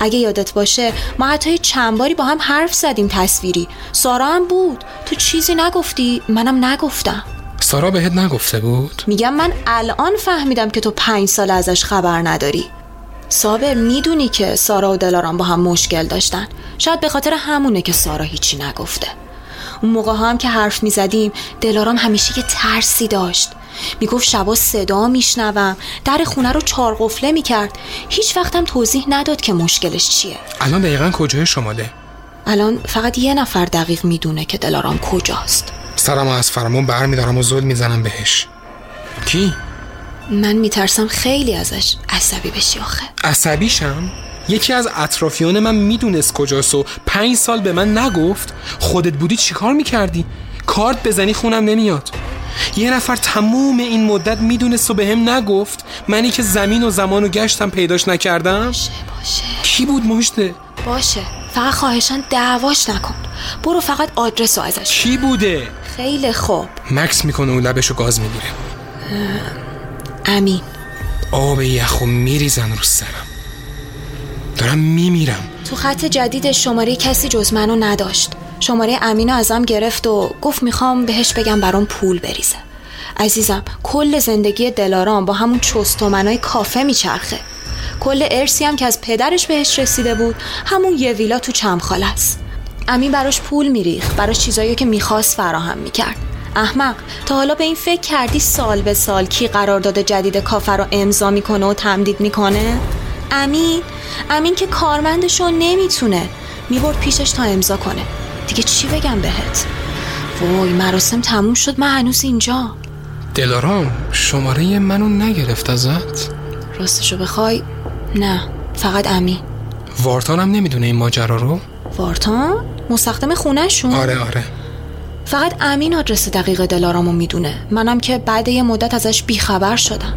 S10: اگه یادت باشه ما حتی چند باری با هم حرف زدیم تصویری. سارا هم بود. تو چیزی نگفتی؟ منم نگفتم.
S1: سارا بهت نگفته بود؟
S10: میگم من الان فهمیدم که تو پنج سال ازش خبر نداری. صابر می‌دونی که سارا و دلارام با هم مشکل داشتن. شاید به خاطر همونه که سارا هیچی نگفته. اون موقع هم که حرف می‌زدیم دلارام همیشه یه ترسی داشت. می‌گفت شبا صدا میشنوم. در خونه رو چار قفله می‌کرد. هیچ وقتم توضیح نداد که مشکلش چیه.
S1: الان دقیقا کجای شماله؟
S10: الان فقط یه نفر دقیق می‌دونه که دلارام کجاست.
S1: سرمو از فرمون بر میدارم و زل می‌زنم بهش. کی؟
S10: من میترسم خیلی ازش عصبی بشی آخه.
S1: عصبیشم؟ یکی از اطرافیان من می‌دونست کجاست و پنج سال به من نگفت خودت بودی چیکار می‌کردی؟ کارت بزنی خونم نمیاد. یه نفر تموم این مدت می‌دونست و به هم نگفت منی که زمین و زمان و گشتم پیداش نکردم؟
S10: باشه باشه.
S1: کی بود مجده؟
S10: باشه. فقط خواهشان دعواش نکن. برو فقط آدرس رو ازش
S1: کی بوده؟
S10: خیلی خوب.
S1: مکس می‌کنه و لبشو گاز می‌گیره.
S10: امین.
S1: آب یخو میریزن رو سرم. دارم میمیرم.
S10: تو خط جدید شماره کسی جز منو نداشت. شماره امینو ازم گرفت و گفت می‌خوام بهش بگم برام پول بریزه. عزیزم کل زندگی دلارام با همون چستومنای کافه میچرخه. کل ارسی هم که از پدرش بهش رسیده بود همون یه ویلا تو چمخاله است. امین براش پول میریخ براش چیزایی که می‌خواست فراهم می‌کرد. احمق تا حالا به این فکر کردی سال به سال کی قرارداد جدید کافه رو امضا می‌کنه و تمدید می‌کنه؟ امین. امین که کارمندشو نمی‌تونه. می‌برد پیشش تا امضا کنه. دیگه چی بگم بهت؟ وای مراسم تموم شد من هنوز اینجا.
S1: دلارام شماره منو نگرفت ازت؟
S10: راستشو بخوای؟ نه فقط امین.
S1: وارتانم نمی‌دونه این ماجرا رو؟
S10: وارتان؟ مستخدم خونهشون؟
S1: آره آره.
S10: فقط امین آدرس دقیق دلارامو می‌دونه. منم که بعد یه مدت ازش بیخبر شدم.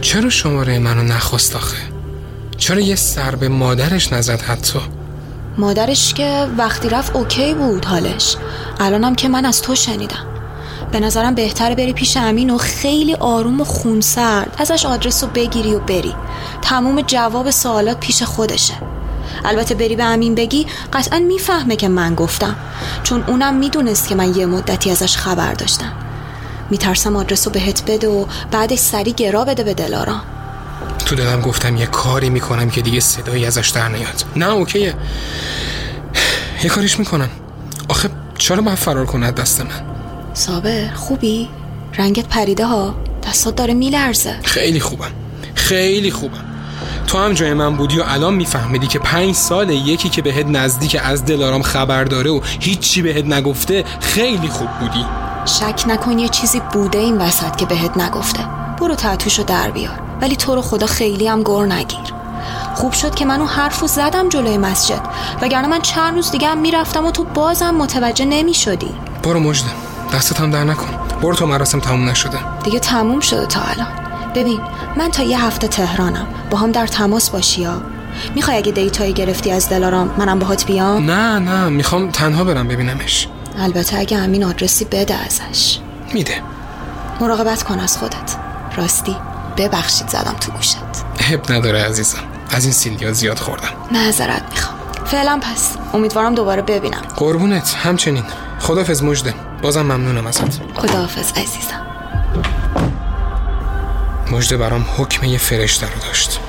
S1: چرا شماره منو نخواست آخه؟ چرا یه سر به مادرش نزد حتی؟
S10: مادرش که وقتی رفت اوکی بود حالش. الانم که من از تو شنیدم. به نظرم بهتره بری پیش امین و خیلی آروم و خونسرد. ازش آدرس رو بگیری و بری. تموم جواب سوالات پیش خودشه. البته بری به امین بگی قطعا می‌فهمه که من گفتم. چون اونم می‌دونست که من یه مدتی ازش خبر داشتم. میترسم آدرس رو بهت بده و بعدش سری گرا بده به دلارام.
S1: تو دلم گفتم یه کاری می‌کنم که دیگه صدایی ازش در نیاد. نه اوکیه. یه کاریش می‌کنم. آخه چرا باید فرار کنه دست من؟
S10: صابر خوبی؟ رنگت پریده ها؟ دستات داره میلرزه.
S1: خیلی خوبم. خیلی خوبم. تو هم جای من بودی و الان میفهمیدی که پنج ساله یکی که بهت نزدیک از دلارام خبر داره و هیچی بهت نگفته خیلی خوب بودی.
S10: شک نکن یه چیزی بوده این وسط که بهت نگفته. برو تعتوشو در بیار. ولی تو رو خدا خیلی هم گر نگیر. خوب شد که منو حرفو زدم جلوی مسجد. وگرنه من چند روز دیگه هم می‌رفتم و تو بازم متوجه نمی‌شدی.
S1: برو مجده. دستت هم در نکن. برو تو مراسم تموم نشده.
S10: دیگه تموم شده تا الان. ببین من تا یه هفته تهرانم. با هم در تماس باشی یا می‌خوای اگه دیتایی گرفتی از دلارام منم باهات بیام؟
S1: نه نه. می‌خوام تنها برم ببینمش.
S10: البته اگه همین آدرسی بده ازش.
S1: میده.
S10: مراقبت کن از خودت. راستی. ببخشید زدم تو گوشت.
S1: حب نداره عزیزم. از این سیلیا زیاد خوردم.
S10: معذرت می‌خوام. فعلا پس. امیدوارم دوباره ببینم.
S1: قربونت همچنین. خدافز مجده بازم ممنونم ازت.
S10: خداحافظ عزیزم.
S1: مجده برام حکم یه فرشته رو داشت.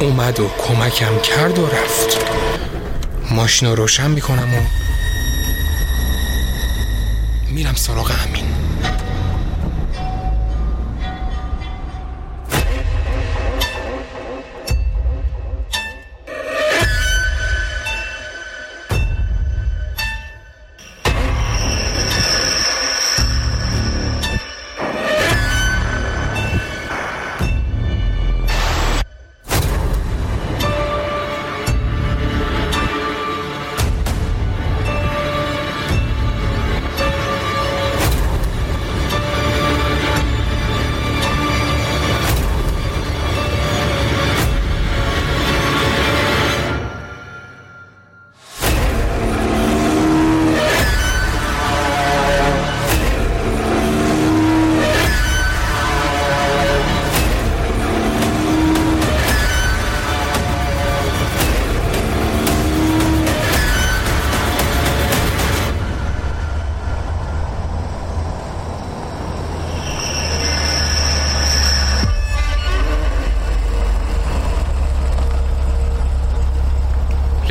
S1: اومد و کمکم کرد و رفت. ماشین رو روشن می‌کنم و میرم سراغ امین.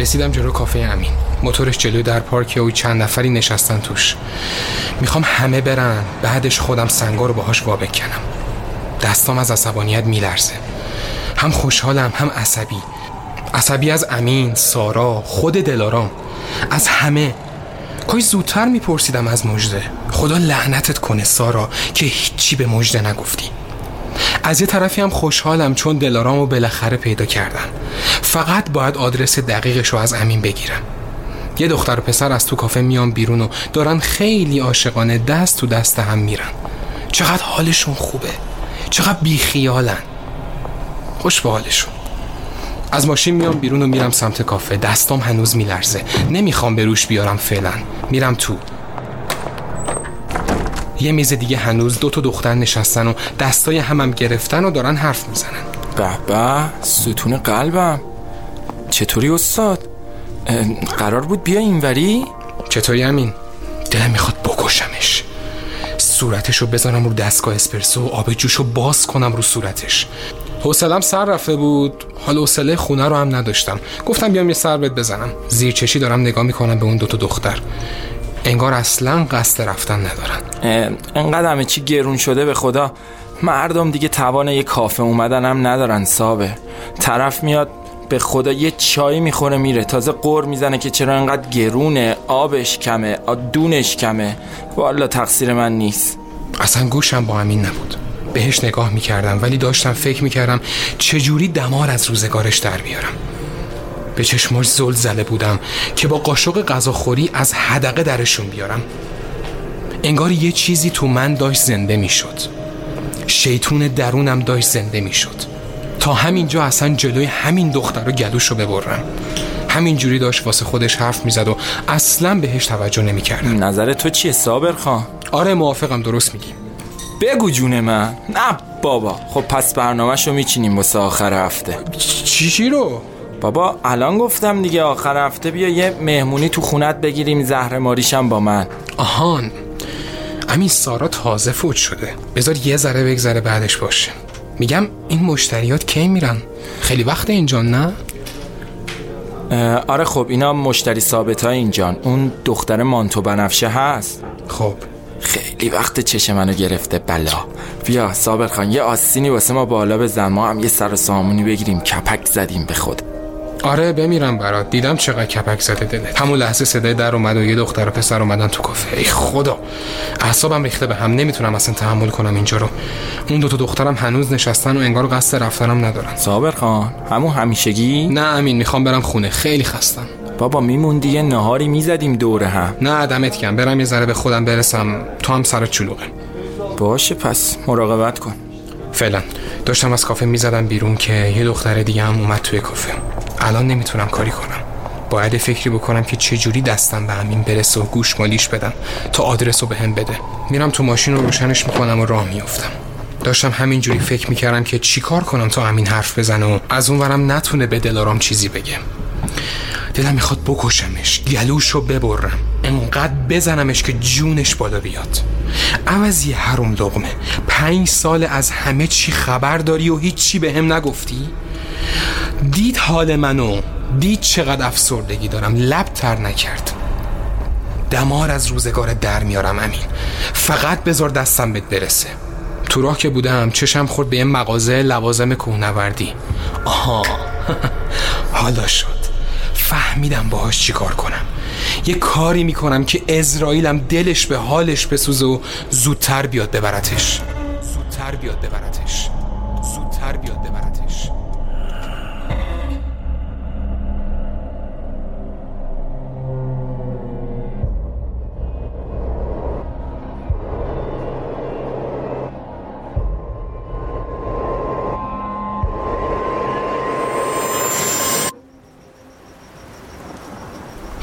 S1: رسیدم جلو کافه امین. موتورش جلوی در پارکه و چند نفری نشستن توش. می‌خوام همه برن. بعدش خودم سنگا رو باهاش وا بکنم. دستام از عصبانیت میلرزه. هم خوشحالم هم عصبی. عصبی از امین، سارا، خود دلارام. از همه. کاش زودتر میپرسیدم از مجده خدا لعنتت کنه سارا که هیچی به مجده نگفتی. از یه طرفی هم خوشحالم چون دلارامو بالاخره پیدا کردم فقط باید آدرس دقیقش رو از امین بگیرم. یه دختر و پسر از تو کافه میان بیرون و دارن خیلی عاشقانه دست تو دست هم میرن. چقدر حالشون خوبه. چقدر بیخیالن. خوش به حالشون. از ماشین میام بیرون و میرم سمت کافه. دستام هنوز میلرزه. نمی‌خوام به روش بیارم فعلا. میرم تو. یه میز دیگه هنوز دو تا دختر نشستن و دستای همم گرفتن و دارن حرف می‌زنن.
S8: به به ستون قلبم. چطوری استاد؟ قرار بود بیا اینوری؟
S1: چطوری همین دلم می‌خواد بکشمش. صورتشو بزنم رو دستگاه اسپرسو و آب جوشو باز کنم رو صورتش. حوصلم سر رفته بود. حال حوصله خونه رو هم نداشتم. گفتم بیام یه سر بهت بزنم. زیر چشی دارم نگاه می‌کنم به اون دوتا دختر. انگار اصلا قصد رفتن ندارن.
S8: انقدر همه چی گرون شده به خدا مردم دیگه توان یه کافه اومدن هم ندارن صابه طرف میاد به خدا یه چای می‌خوره میره. تازه قور می‌زنه که چرا انقدر گرونه. آبش کمه دونش کمه. والا تقصیر من نیست.
S1: اصلا گوشم با همین نبود. بهش نگاه می‌کردم ولی داشتم فکر می‌کردم چجوری دمار از روزگارش در بیارم. به چشماش زل زله بودم که با قاشق غذاخوری از حدقه درشون بیارم. انگار یه چیزی تو من داشت زنده می‌شد. شیطون درونم داشت زنده می‌شد. تا همینجا اصلا جلوی همین دختر رو گلوش رو ببرم. همینجوری داشت واسه خودش حرف می‌زد و اصلا بهش توجه نمی‌کردم.
S8: نظر تو چیه صابر خان؟
S1: آره موافقم درست میگی.
S8: بگو جون من. نه بابا. خب پس برنامهش رو میچینیم واسه آخر هفته.
S1: چی چی رو؟
S8: بابا الان گفتم دیگه آخر هفته بیا یه مهمونی تو خونت بگیریم زهر ماریشم با من.
S1: آهان. امین سارا تازه فوت شده. بذار یه ذره بگذره بعدش باشه. میگم این مشتریات کی میرن؟ خیلی وقت اینجا نه؟
S8: آره خب اینا مشتری ثابت های اینجان. اون دختر مانتو بنفشه هست.
S1: خب.
S8: خیلی وقت چش منو گرفته بلا. بیا صابر خان یه آستینی واسه ما بالا بزن. ما هم یه سر و سامونی بگیریم. کپک زدیم به خود.
S1: آره بمیرم برات. دیدم چقدر کپک زده دلت. همون لحظه صدای در اومد و یه دختر و پسر اومدن تو کافه. ای خدا. اعصابم ریخته به هم. نمی‌تونم اصلا تحمل کنم اینجا رو. اون دو تا دخترم هنوز نشستن و انگار قصد رفتنم ندارن.
S8: صابر خان همون همیشگی؟
S1: نه امین می‌خوام برم خونه. خیلی خستم.
S8: بابا میموندی یه نهاری می‌زدیم دوره هم.
S1: نه دمت گرم. برم یه ذره به خودم برسم. تو هم سرت چلوغه.
S8: باشه پس مراقبت کن.
S1: فعلا. داشتم از کافه می‌زدم بیرون که یه دختر دیگه هم اومد توی کافه. الان نمی‌تونم کاری کنم. باید فکری بکنم که چه جوری دستم به همین برسه و گوش مالیش بدم تا آدرس رو بهم بده. میرم تو ماشین رو روشنش می‌کنم و راه میفتم داشتم همینجوری فکر می‌کردم که چیکار کنم تا امین حرف بزنه و از اون ورم نتونه به دلارام چیزی بگه. دلم می‌خواد بکشمش گلوش رو ببرم. انقدر بزنمش که جونش بالا بیاد. عوضی هروم لغمه. پنج سال از همه چی خبر داری و هیچی به هم نگفتی؟ دید حال منو. دید چقدر افسردگی دارم. لب تر نکرد. دمار از روزگار در میارم امین. فقط بذار دستم بهت برسه. تو راه که بودم چشم خورد به یه مغازه لوازم کوهنوردی. آها. حالا شد. فهمیدم باهاش چیکار کنم. یه کاری می‌کنم که اسرائیلم دلش به حالش بسوزه و زودتر بیاد ببرتش. زودتر بیاد ببرتش. زودتر بیاد ببرتش.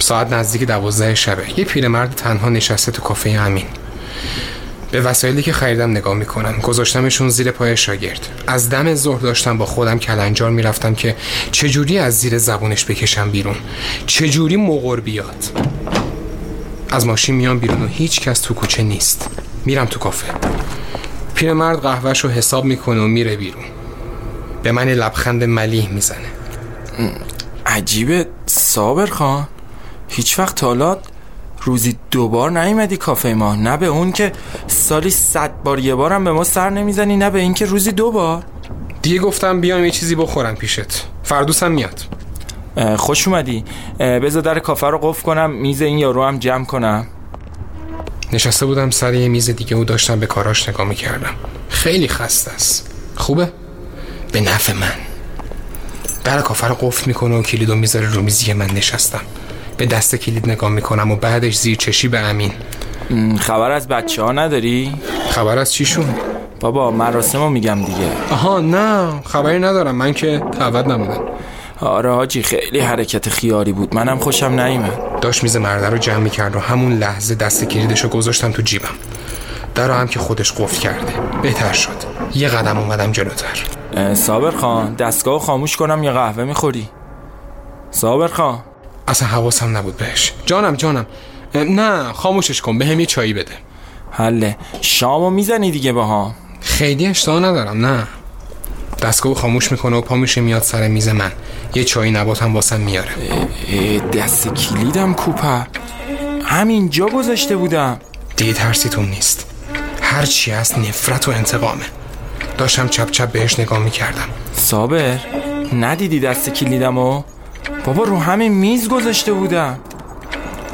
S1: ساعت نزدیک دوازده شبه یه پیرمرد تنها نشسته تو کافه امین. به وسایلی که خریدم نگاه می‌کنم. گذاشتمشون زیر پای شاگرد. از دم ظهر داشتم با خودم کلنجار می‌رفتم که چجوری از زیر زبونش بکشم بیرون. چجوری مغر بیاد. از ماشین میام بیرون و هیچ کس تو کوچه نیست. میرم تو کافه. پیرمرد قهوهش رو حساب می‌کنه و میره بیرون. به من لبخند ملیح می‌زنه.
S8: عجیبه. صابر خان. هیچ وقت حالا روزی دوبار نیومدی کافه ما. نه به اون که سالی صد بار یه بارم به ما سر نمی‌زنی نه به این که روزی دو بار.
S1: دیگه گفتم بیام یه چیزی بخورم پیشت. فردوسم میاد.
S8: خوش اومدی. بذار در کافه رو قفل کنم میز این یارو هم جمع کنم.
S1: نشسته بودم سر یه میز دیگه و داشتم به کاراش نگاه می‌کردم. خیلی خسته است. خوبه؟ به نفع من. در کافه رو قفل می‌کنه و کلیدو می‌ذاره رو میزی من نشستم. به دست کلید نگاه می‌کنم و بعدش زیر چشی به امین.
S8: خبر از بچه ها نداری؟
S1: خبر از چیشون؟
S8: بابا مراسم رو میگم دیگه.
S1: آها نه خبری ندارم. من که دعوت نبودم
S8: آره حاجی خیلی حرکت خیاری بود. منم خوشم نیومد.
S1: داشت میز مرده رو جمع می‌کرد و همون لحظه دست کلیدش رو گذاشتم تو جیبم. در هم که خودش قفل کرده. بهتر شد. یه قدم اومدم جلوتر.
S8: صابر خان دستگاه خاموش کنم یا قهوه می‌خوری. صابر خان.
S1: اصلا حواسم نبود بهش. جانم جانم. نه خاموشش کن به یه چایی بده.
S8: حله. شامو می‌زنی دیگه با ها
S1: خیلی اشتها ندارم نه. دستگاه خاموش می‌کنه و پا میشه میاد سر میز من. یه چای نبات هم واسم میاره.
S8: دست کلیدم کوپه. همینجا گذاشته بودم.
S1: دیگه ترسیتون نیست. هر چی هست نفرت و انتقامه. داشتم چپ چپ بهش نگاه می‌کردم.
S8: صابر ندیدی دست کلیدمو؟ بابا رو همین میز گذاشته بودم.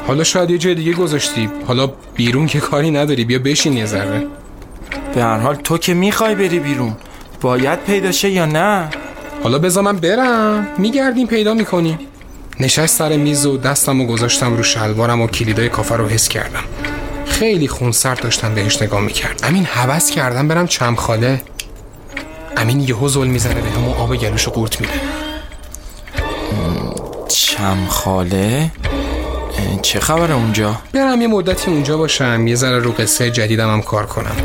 S1: حالا شاید یه جای دیگه گذاشتی. حالا بیرون که کاری نداری بیا بشین یه ذره.
S8: به هر حال تو که می‌خوای بری بیرون باید پیدا شه یا نه؟
S1: حالا بذار من برم. میگردیم پیدا می‌کنیم نشست سر میز و دستم و گذاشتم رو شلوارم و کلیدای کافه رو حس کردم. خیلی خونسرد داشتم بهش نگاه می‌کرد. امین حوض کردم برم چمخاله. امین یهو زل می‌زنه به همون آب گلوش رو قورت میده.
S8: چمخاله اه، چه خبره اونجا؟
S1: برم یه مدتی اونجا باشم. یه ذره رو قصه جدیدم هم کار کنم.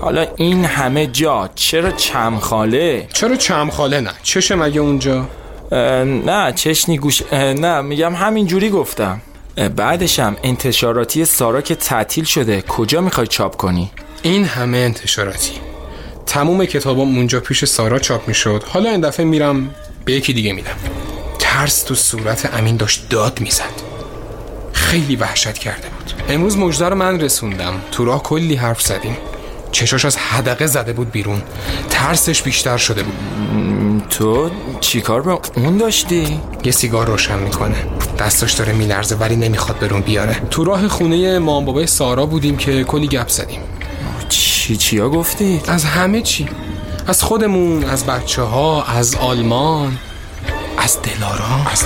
S8: حالا این همه جا چرا چمخاله
S1: چرا چمخاله نه؟ چشه مگه اونجا؟
S8: نه چشنی گوش نه میگم همین جوری گفتم. بعدشم انتشاراتی سارا که تعطیل شده. کجا می‌خوای چاپ کنی؟
S1: این همه انتشاراتی. تموم کتابام اونجا پیش سارا چاپ می‌شد. حالا این دفعه میرم به یکی دیگه میدم. ترس تو صورت امین داشت داد می‌زد. خیلی وحشت کرده بود. امروز مجده رو من رسوندم. تو راه کلی حرف زدیم. چشاش از حدقه زده بود بیرون. ترسش بیشتر شده بود.
S8: تو چیکار به اون داشتی؟
S1: یه سیگار روشن می‌کنه. دستاش داره میلرزه ولی نمی‌خواد برون بیاره. تو راه خونه مام بابای سارا بودیم که کلی گپ زدیم.
S8: چی چیا گفتی؟
S1: از همه چی. از خودمون از بچه ها از آلمان. از دلارام از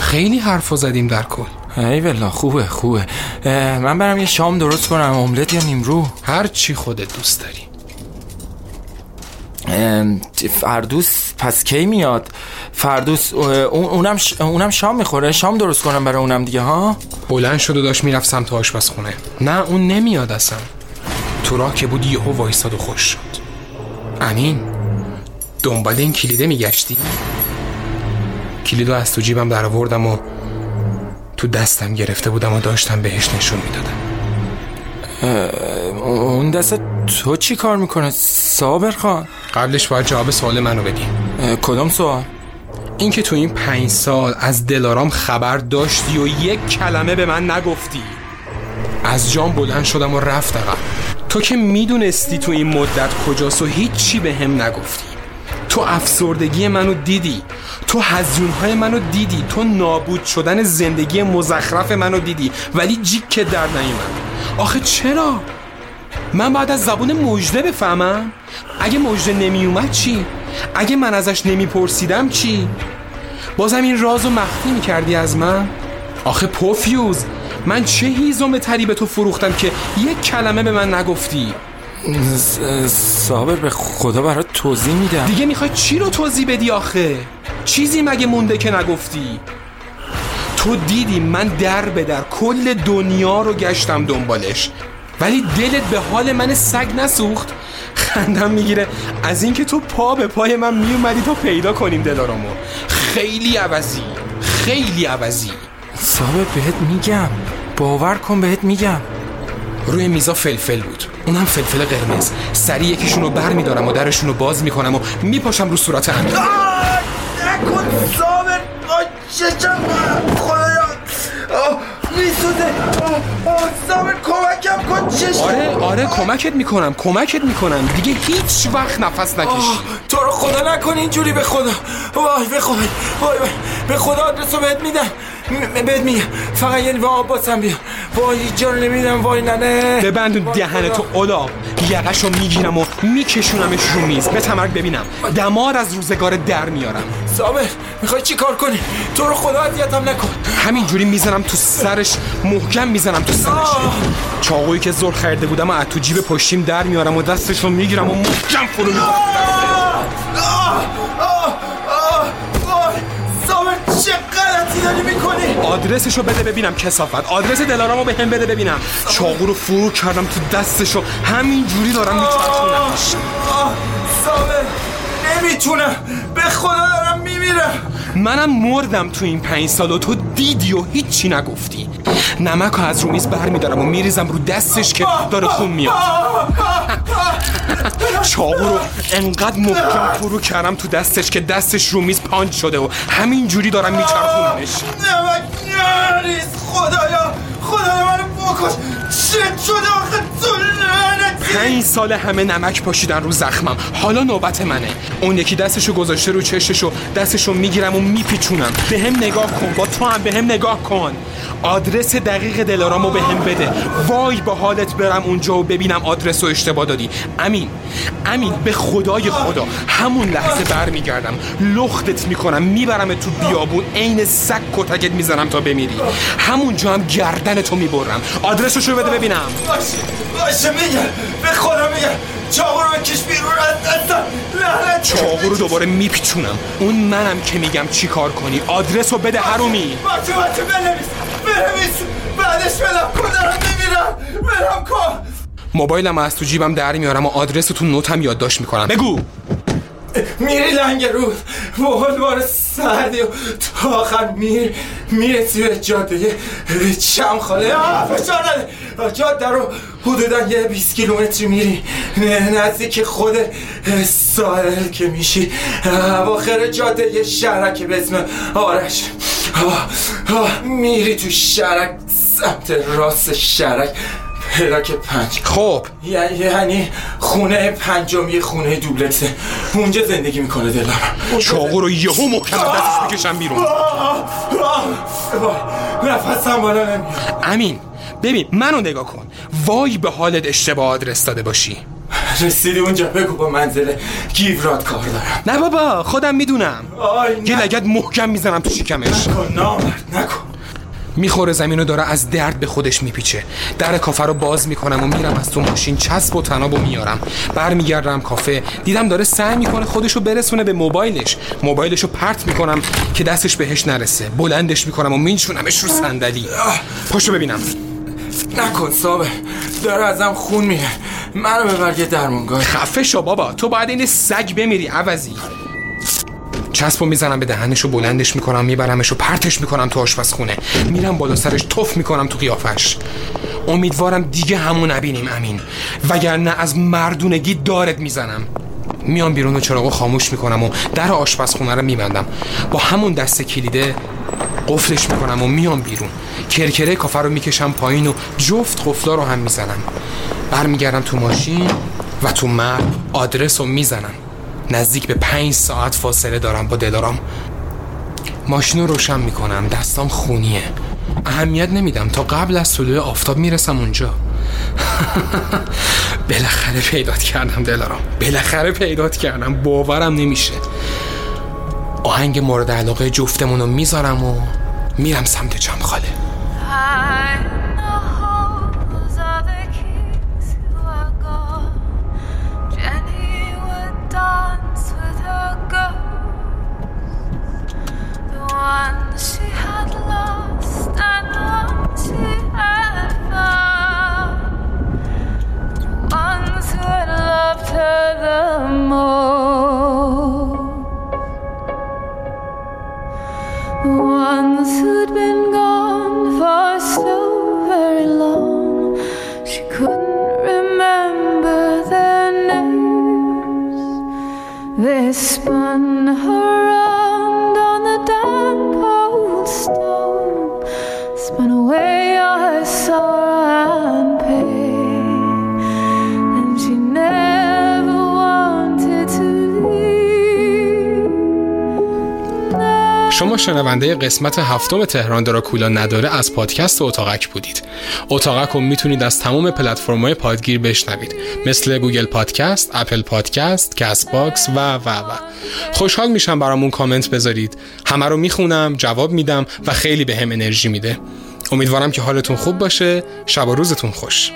S1: خیلی حرفا زدیم در کل.
S8: ای والله خوبه خوبه. من برم یه شام درست کنم املت یا نیمرو؟
S1: هر چی خودت دوست داری.
S8: فردوس پس کی میاد؟ فردوس اونم ش- اونم شام می‌خوره. شام درست کنم برای اونم دیگه ها؟
S1: بلند شد و داشت می‌رفت سمت آشپزخونه. نه اون نمیاد اصلا. تو راه که بود یهو وایساد و خوش شد. امین دنبال این کلیده میگشتی؟ کلیدو از تو جیبم در آوردم و تو دستم گرفته بودم و داشتم بهش نشون می‌دادم.
S8: اون دست تو چی کار می‌کنه؟ صابر خان؟
S1: قبلش باید جواب سوال منو بدی.
S8: کدام سوال؟
S1: اینکه تو این پنج سال از دلارام خبر داشتی و یک کلمه به من نگفتی. از جام بلند شدم و رفت عقب. تو که می‌دونستی تو این مدت کجاست و هیچی به هم نگفتی. تو افسردگی منو دیدی. تو هزیونهای منو دیدی. تو نابود شدن زندگی مزخرف منو دیدی. ولی جیک که در نیومد. آخه چرا؟ من بعد از زبون مژده بفهمم. اگه مژده نمیومد چی؟ اگه من ازش نمیپرسیدم چی؟ بازم این رازو مخفی می‌کردی از من؟ آخه پوفیوز من چه هیزم تری به تو فروختم که یک کلمه به من نگفتی؟
S8: صابر به خدا برات توضیح میدم.
S1: دیگه می‌خوای چی رو توضیح بدی آخه؟ چیزی مگه مونده که نگفتی؟ تو دیدی من در به در کل دنیا رو گشتم دنبالش. ولی دلت به حال من سگ نسوخت. خندم می‌گیره. از اینکه تو پا به پای من میومدی تا پیدا کنیم دلارامو. خیلی عوضی. خیلی عوضی.
S8: صابر بهت میگم. باور کن بهت میگم.
S1: روی میزا فلفل بود. اونم فلفل قرمز. سریع یکیشون رو بر میدارم و درشون رو باز می‌کنم و میپاشم رو صورت امین
S11: نکن آی چشم خدایا. آه، میسوزه. صابر کمکم کن. چشم.
S1: آره آره کمکت می‌کنم کمکت می‌کنم. دیگه هیچ وقت نفس نکشی
S8: آه، تو رو خدا نکن اینجوری به خدا. وای به خدا وای به خدا آدرس رو بهت میدم. بهت میگم. فقط یه لیوان آب باسم بیا. وای هیچ جا رو نمیدم وای ننه
S1: ببند دهن. تو اولا. یقش رو می‌گیرم و میکشونمش رو میز. به تمرگ ببینم. دمار از روزگار در میارم.
S8: صابر می‌خوای چی کار کنی؟ تو رو خدا اذیتم نکن.
S1: همینجوری می‌زنم تو سرش محکم می‌زنم تو سرش. چاقویی که زور خریده بودم و از تو جیب پشتیم در میارم و دستش رو می‌گیرم و محکم فرو می‌کنم.
S11: غلطی داری می‌کنی؟
S1: آدرسش رو بده ببینم کثافت آدرس دلارامو بهم بده ببینم. چاقو رو فرو کردم تو دستش و همینجوری دارم
S11: صابر نمی‌تونم به خدا دارم میمیرم
S1: منم مردم تو این پنج سال و تو دیدی و هیچی نگفتی. نمک رو از رو میز بر میدارم و میریزم رو دستش که داره خون میاد. چاقو رو انقدر محکم فرو کردم تو دستش که دستش رو میز پانچ شده و همین جوری دارم میچرخونمش
S11: نمک نریز. خدایا خدایا منو بکش. چه
S1: پنج سال همه نمک پاشیدن رو زخمم. حالا نوبت منه. اون یکی دستشو گذاشته رو چششو. دستشو می‌گیرم و میپیچونم. به هم نگاه کن. با تو هم به هم نگاه کن. آدرس دقیق دلارامو به هم بده. وای با حالت برم اونجا و ببینم آدرس رو اشتباه دادی. امین امین به خدای خدا. همون لحظه برمیگردم. لختت می‌کنم می‌برم تو بیابون عین سگ کتکت می‌زنم تا بمیری. همونجا هم گردن تو می‌برم. آدرسشو بده ببینم.
S11: باشه باشه میگم. به خدا میگم. چاقو رو بکش بیرون لعنت
S1: چاقو رو دوباره میپیچونم. اون منم که میگم چی کار کنی. آدرس رو بده هرومی
S11: باشه باشه بنویس. بنویس. بعدش بلم کن دارم میمیرم. کن.
S1: موبایلم از تو جیبم در میارم و آدرس تو نوتم یادداشت می‌کنم. بگو!
S8: میری لنگ رود بار سردی و تا آخر میر می‌رسی به جاده. چمخاله فشار نده. جاده رو حدودا یه 20 کیلومتری میری. نزدیک خود ساحل که میشی. اواخر جاده یه شهرک به اسم آرش. میری تو شهرک سمت راست شهرک. پلاک پنج.
S1: خب.
S8: یعنی خونه پنجم یه خونه دوبلکسه. اونجا زندگی می‌کنه دلم.
S1: چاقو رو یهو محکم دستش می‌کشم بیرون.
S8: نفسم بالا نمیاد.
S1: امین ببین منو نگاه کن. وای به حالت اشتباه آدرس داده باشی.
S8: رسیدی اونجا بگو با منزل گیورات کار دارم.
S1: نه بابا خودم می‌دونم. یه لگت محکم می‌زنم تو شکمش.
S8: نکن نامرد نکن.
S1: می‌خوره زمین رو داره از درد به خودش میپیچه. در کافه رو باز می‌کنم و میرم از تو ماشین. چسب و تناب و میارم. برمیگردم کافه. دیدم داره سعی می‌کنه خودش رو برسونه به موبایلش. موبایلش رو پرت می‌کنم که دستش بهش نرسه. بلندش می‌کنم و مینشونمش رو صندلی. پاشو ببینم.
S8: نکن صابر داره ازم خون میره. منو ببر یه درمونگاه
S1: خفه شو بابا. تو باید این سگ بمیری عوضی. چسبو می‌زنم به دهنش و بلندش می‌کنم میبرمش پرتش می‌کنم تو آشپزخونه. میرم بالا سرش تف می‌کنم تو قیافش. امیدوارم دیگه همون نبینیم امین. وگرنه از مردونگی دارت می‌زنم. میام بیرون و چراغو خاموش می‌کنم و در آشپزخونه رو میبندم. با همون دست کلیده قفلش می‌کنم و میام بیرون. کرکره کافه رو می‌کشم پایین و جفت قفلا رو هم می‌زنم. برمیگردم تو ماشین و تو مپ آدرس رو می‌زنم. نزدیک به پنج ساعت فاصله دارم با دلارام. ماشین رو روشن می‌کنم دستام خونیه. اهمیت نمیدم تا قبل از طلوع آفتاب می‌رسم اونجا. بالاخره پیدات کردم دلارام. بالاخره پیدات کردم باورم نمیشه. آهنگ مورد علاقه جفتمون رو می‌ذارم و میرم سمت جمخاله شنونده قسمت هفتم تهران دراکولا نداره از پادکست اتاقک بودید. اتاقک رو می‌تونید از تمام پلتفرم‌های پادگیر بشنوید. مثل Google Podcast، Apple Podcast، Castbox و و و. خوشحال میشم برامون کامنت بذارید. همه رو می‌خونم جواب میدم و خیلی بهم انرژی میده. امیدوارم که حالتون خوب باشه. شب و روزتون خوش.